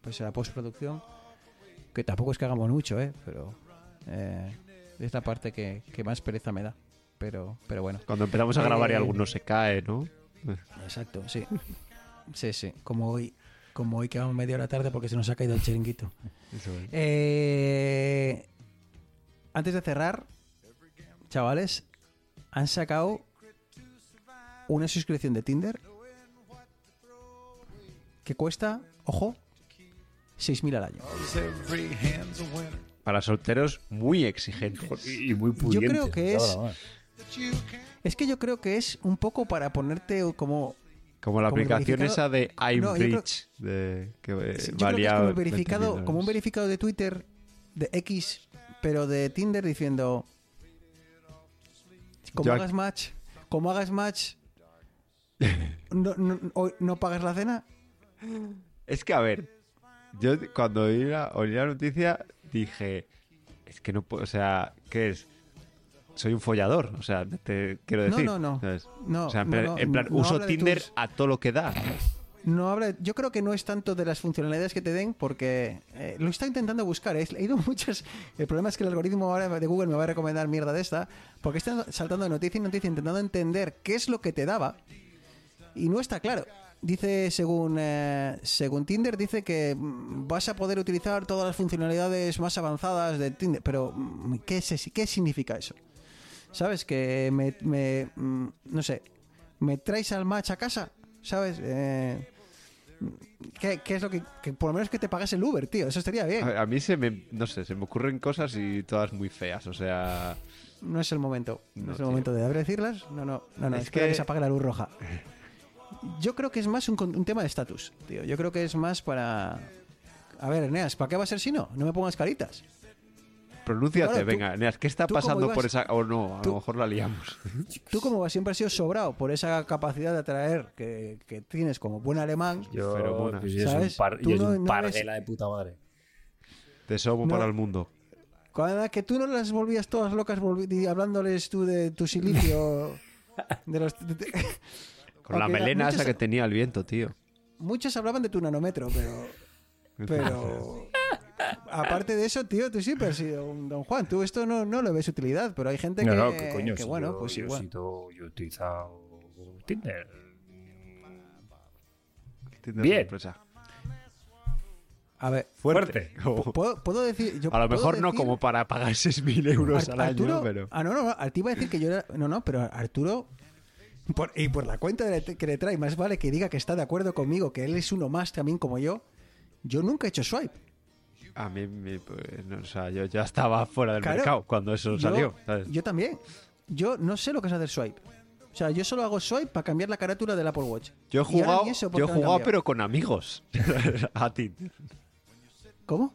pese a la postproducción, que tampoco es que hagamos mucho, ¿eh? Pero eh, es la parte que más pereza me da. Pero, pero bueno. Cuando empezamos a grabar y Eh, alguno se cae, ¿no? Exacto, sí. [LAUGHS] Sí, sí. Como hoy, como hoy que vamos media hora tarde porque se nos ha caído el chiringuito. Eso es. Eh, antes de cerrar, chavales, han sacado una suscripción de Tinder que cuesta, ojo, 6.000 al año. Para solteros muy exigentes. Y, muy Yo pudiente. creo que es- Es que yo creo que es un poco para ponerte como... Como la Como aplicación esa de No, creo- iBridge, de, que eh, Sí, yo creo que valía es como, el 20.000 verificado, como un verificado de Twitter, de X, pero de Tinder diciendo... Como Yo- hagas match, como hagas match, [LAUGHS] no, no, no pagas la cena. Es que, a ver, yo cuando oí la, oí la noticia dije, es que no puedo, o sea, ¿qué es? Soy un follador, o sea, te quiero No, decir. no, no. ¿sabes? No, o sea, en no, plan, no, en plan, no uso Tinder tus- a todo lo que da. No habla, yo creo que no es tanto de las funcionalidades que te den, porque eh, lo está intentando buscar. He leído [LAUGHS] muchas. El problema es que el algoritmo ahora de Google me va a recomendar mierda de esta, porque está saltando de noticia en noticia intentando entender qué es lo que te daba y no está claro. Dice, según, eh, según Tinder, dice que mm, vas a poder utilizar todas las funcionalidades más avanzadas de Tinder, pero mm, ¿qué, es, qué significa eso? ¿Sabes? Que me, me, mm, no sé, me traes al match a casa, ¿sabes? Eh, ¿qué, qué es lo que, que por lo menos que te pagas el Uber, tío? Eso estaría bien. A, a mí se me, no sé, se me ocurren cosas y todas muy feas, o sea... No es el momento. No, No, es el tío. momento de decirlas. No, no, no, no. Es que... que- se apague la luz roja. Yo creo que es más un, un tema de estatus, tío. Yo creo que es más para. A ver, Eneas, ¿para qué va a ser si no? No me pongas caritas. Pronúnciate, Claro, tú- venga, Neas, ¿qué está pasando por esa...? O no, a tú- lo mejor la liamos. [LAUGHS] Tú, como siempre has sido sobrado por esa capacidad de atraer que, que tienes como buen alemán, Yo, Feromonas. pues, yo soy ¿Sabes? un, par, Tú yo soy no- un no eres- parguela de puta madre. Te somo No. para el mundo. cuando que tú no las volvías todas locas volvi- y hablándoles tú de tu silicio. [LAUGHS] de los, de- de- [LAUGHS] Con la melena muchas- esa que tenía el viento, tío. Muchos hablaban de tu nanómetro, pero. Pero. Aparte de eso, tío, tú siempre has sido un Don Juan. Tú esto no, no le ves utilidad, pero hay gente No, que, no, que coño. que si bueno, yo, pues yo, he igual. sido- yo he utilizado Tinder. Tinder Bien. sorpresa. A ver, Fuerte. ¿puedo, puedo decir. yo a lo mejor no como para pagar 6.000 euros Ar- al Arturo, año, pero... Ah, no, no, no. Te iba a decir que yo era. No, no, pero Arturo. por- y por la cuenta que le trae, más vale que diga que está de acuerdo conmigo, que él es uno más también como yo. Yo nunca he hecho swipe. A mí, me- pues, no, o sea, yo ya estaba fuera del Claro. mercado cuando eso Yo- salió. ¿sabes? Yo también. Yo no sé lo que es hacer swipe. O sea, yo solo hago swipe para cambiar la carátula del Apple Watch. Yo he jugado, ni eso, ¿por yo he jugado pero con amigos. [LAUGHS] a ti. ¿Cómo?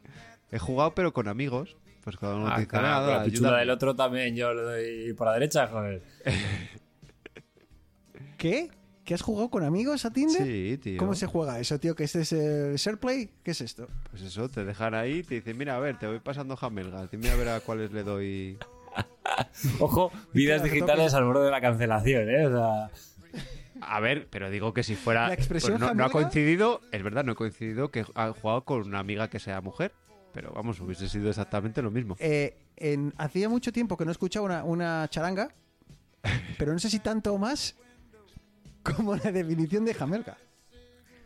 He jugado pero con amigos. Pues cuando no Ah, te dice nada, la pichula del otro también yo le doy por la derecha, joder. ¿Qué? ¿Que has jugado con amigos a Tinder? Sí, tío. ¿Cómo se juega eso, tío? ¿Que este es el SharePlay? ¿Qué es esto? Pues eso, te dejan ahí y te dicen, mira, a ver, te voy pasando jamelgas. Dime a ver a cuáles le doy... [LAUGHS] Ojo, vidas Claro, digitales al borde de la cancelación, ¿eh? O sea, A ver, pero digo que si fuera... La expresión pues no, no ha coincidido, es verdad, no ha coincidido que ha jugado con una amiga que sea mujer. Pero vamos, hubiese sido exactamente lo mismo. Eh, en- hacía mucho tiempo que no escuchaba una, una charanga, pero no sé si tanto o más [LAUGHS] como la definición de jamelga. [LAUGHS]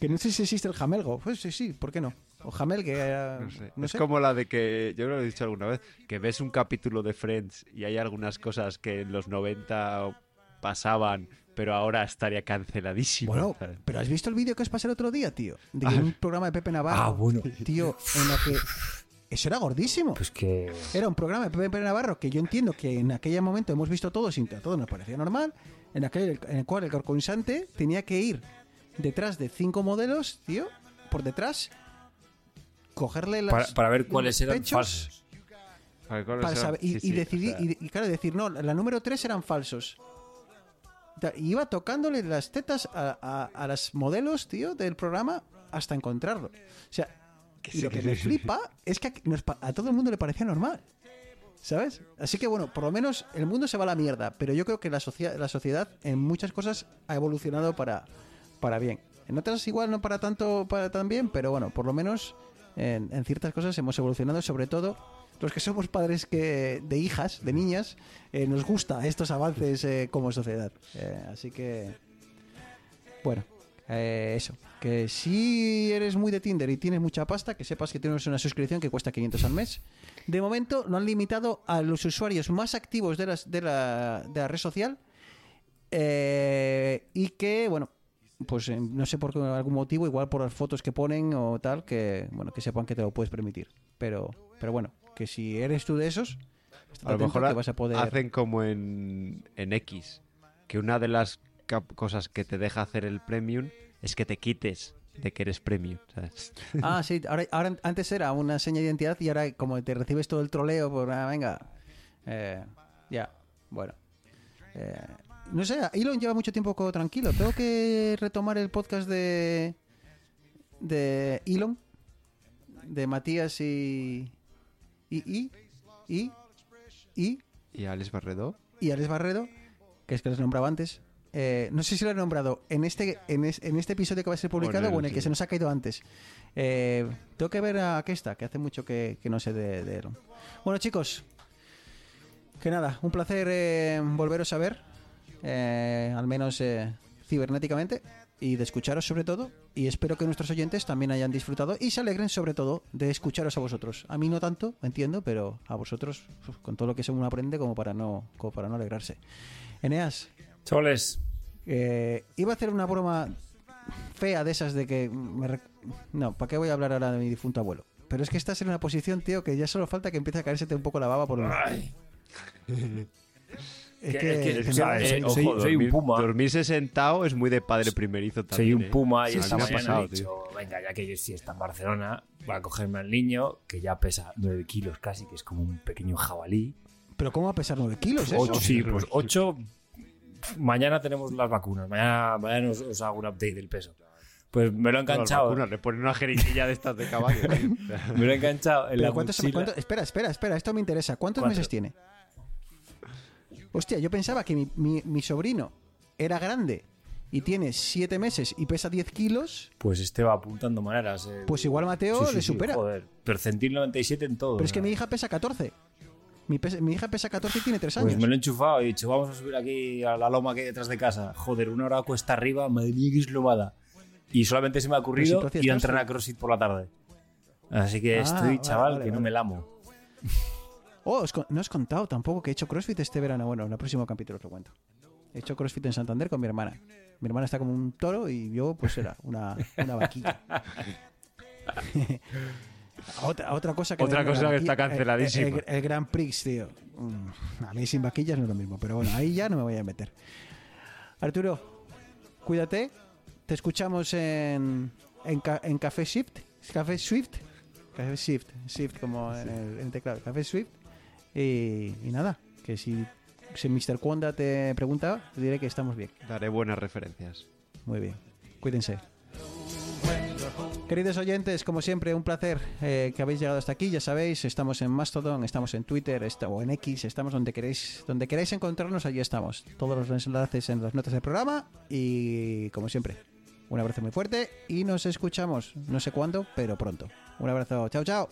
que no sé si existe el jamelgo. Pues sí, sí, ¿por qué no? O jamelgue. eh, No sé. no es sé. como la de que, yo lo he dicho alguna vez, que ves un capítulo de Friends y hay algunas cosas que en los 90 pasaban, pero ahora estaría canceladísimo. Bueno, ¿sabes? pero ¿has visto el vídeo que os pasé el otro día, tío? De Ah. un programa de Pepe Navarro. Ah, bueno. Tío, en la que... Eso era gordísimo. pues que. Era un programa de Pepe Navarro que yo entiendo que en aquel momento hemos visto todos y a todos nos parecía normal, en, aquel, en el cual el concursante tenía que ir detrás de cinco modelos, tío, por detrás, cogerle las, Para, para ver cuáles eran pechos, falsos. A ver, ¿cuáles para eran? saber- y, Sí, y sí, o decidir, sea, y, y claro, decir, no, la número tres eran falsos. Iba tocándole las tetas a, a, a las modelos, tío, del programa hasta encontrarlo. O sea, y lo que me flipa es que a, a todo el mundo le parecía normal. ¿Sabes? Así que bueno, por lo menos el mundo se va a la mierda, pero yo creo que la, socia- la sociedad en muchas cosas ha evolucionado para, para bien. En otras igual no para tanto, para tan bien, pero bueno, por lo menos en, en ciertas cosas hemos evolucionado, sobre todo los que somos padres que de hijas, de niñas, eh, nos gusta estos avances eh, como sociedad. Eh, así que, bueno, eh, eso. Que si eres muy de Tinder y tienes mucha pasta, que sepas que tienes una suscripción que cuesta 500 al mes. De momento lo han limitado a los usuarios más activos de, las, de, la, de la red social. eh, y que, bueno, pues eh, no sé por qué, algún motivo, igual por las fotos que ponen o tal, que bueno, que sepan que te lo puedes permitir. Pero, pero bueno, que si eres tú de esos, A lo mejor que vas a poder. hacen como en, en X, que una de las cosas que te deja hacer el premium es que te quites de que eres premium. ¿sabes? Ah, [LAUGHS] sí, ahora, ahora antes era una seña de identidad y ahora como te recibes todo el troleo, pues ah, venga. Eh, ya, bueno. Eh, no sé, Elon lleva mucho tiempo tranquilo. Tengo que retomar el podcast de de Elon, de Matías y y y y y, Y Alex Barredo. y Alex Barredo, que es que les nombraba antes. Eh, no sé si lo he nombrado en este, en, es- en este episodio que va a ser publicado O en el o en el que se nos ha caído antes. Eh, tengo que ver a Kesta, que hace mucho que, que no sé de, de Elon. Bueno, chicos, que nada, un placer eh, volveros a ver, eh, al menos eh, cibernéticamente, y de escucharos sobre todo. Y espero que nuestros oyentes también hayan disfrutado y se alegren sobre todo de escucharos a vosotros. A mí no tanto, entiendo, pero a vosotros, uf, con todo lo que uno aprende, como para no, como para no alegrarse. Eneas, Choles. Eh, iba a hacer una broma fea de esas de que me rec- no, ¿para qué voy a hablar ahora de mi difunto abuelo? Pero es que estás en una posición, tío, que ya solo falta que empiece a caérsete un poco la baba por el... Es Que- que, es que- eh, soy- ojo, soy un dormir- puma. Dormirse sentado es muy de padre primerizo también. Soy un ¿eh? puma y Sí, esta sí me ha mañana pasado, dicho, venga, ya que yo sí está en Barcelona, voy a cogerme al niño, que ya pesa 9 kilos casi, que es como un pequeño jabalí. Pero ¿cómo va a pesar 9 kilos eso? Ocho, sí, pues 8. Mañana tenemos las vacunas, mañana, mañana os, os hago un update del peso. Pues me lo he Las enganchado, vacunas, le ponen una jeringuilla de estas de caballo. [LAUGHS] me lo he enganchado en la ¿cuántos- mochila. cuántos- espera, espera, espera, esto me interesa. ¿Cuántos Cuatro. meses tiene? Hostia, yo pensaba que mi, mi- mi sobrino era grande y tiene 7 meses y pesa 10 kilos. Pues este va apuntando maneras. eh. Pues igual Mateo Sí, sí, le sí, supera. Joder, percentil 97 en todo. Pero es que mi hija pesa 14. Mi, pes- mi hija pesa 14 y tiene 3 Pues años. me lo he enchufado y he dicho, vamos a subir aquí a la loma que hay detrás de casa. Joder, una hora cuesta arriba, madre mía, qué eslomada. Y solamente se me ha ocurrido si ir a entrenar CrossFit por la tarde. Así que Ah, estoy, chaval, vale, que no vale. me lamo. Oh, os no os he contado tampoco que he hecho CrossFit este verano. Bueno, en el próximo capítulo os lo cuento. He hecho CrossFit en Santander con mi hermana. Mi hermana está como un toro y yo, pues era una, una vaquilla. [LAUGHS] otra, otra cosa que Otra cosa que está canceladísima. El, el- el Grand Prix, tío. Mm, A mí sin vaquillas no es lo mismo, pero bueno, ahí ya no me voy a meter. Arturo, cuídate. Te escuchamos en, en, ca- en Café Shift. Café Swift. Café Shift. Shift como en el, en el teclado. Café Swift. Y, y nada, que si, si Mr. Kwanda te pregunta, te diré que estamos bien. Daré buenas referencias. Muy bien. Cuídense. Queridos oyentes, como siempre, un placer eh, que habéis llegado hasta aquí. Ya sabéis, estamos en Mastodon, estamos en Twitter esta- o en X, estamos donde queréis, donde queráis encontrarnos, allí estamos. Todos los enlaces en las notas del programa y, como siempre, un abrazo muy fuerte y nos escuchamos, no sé cuándo, pero pronto. Un abrazo, chao, chao.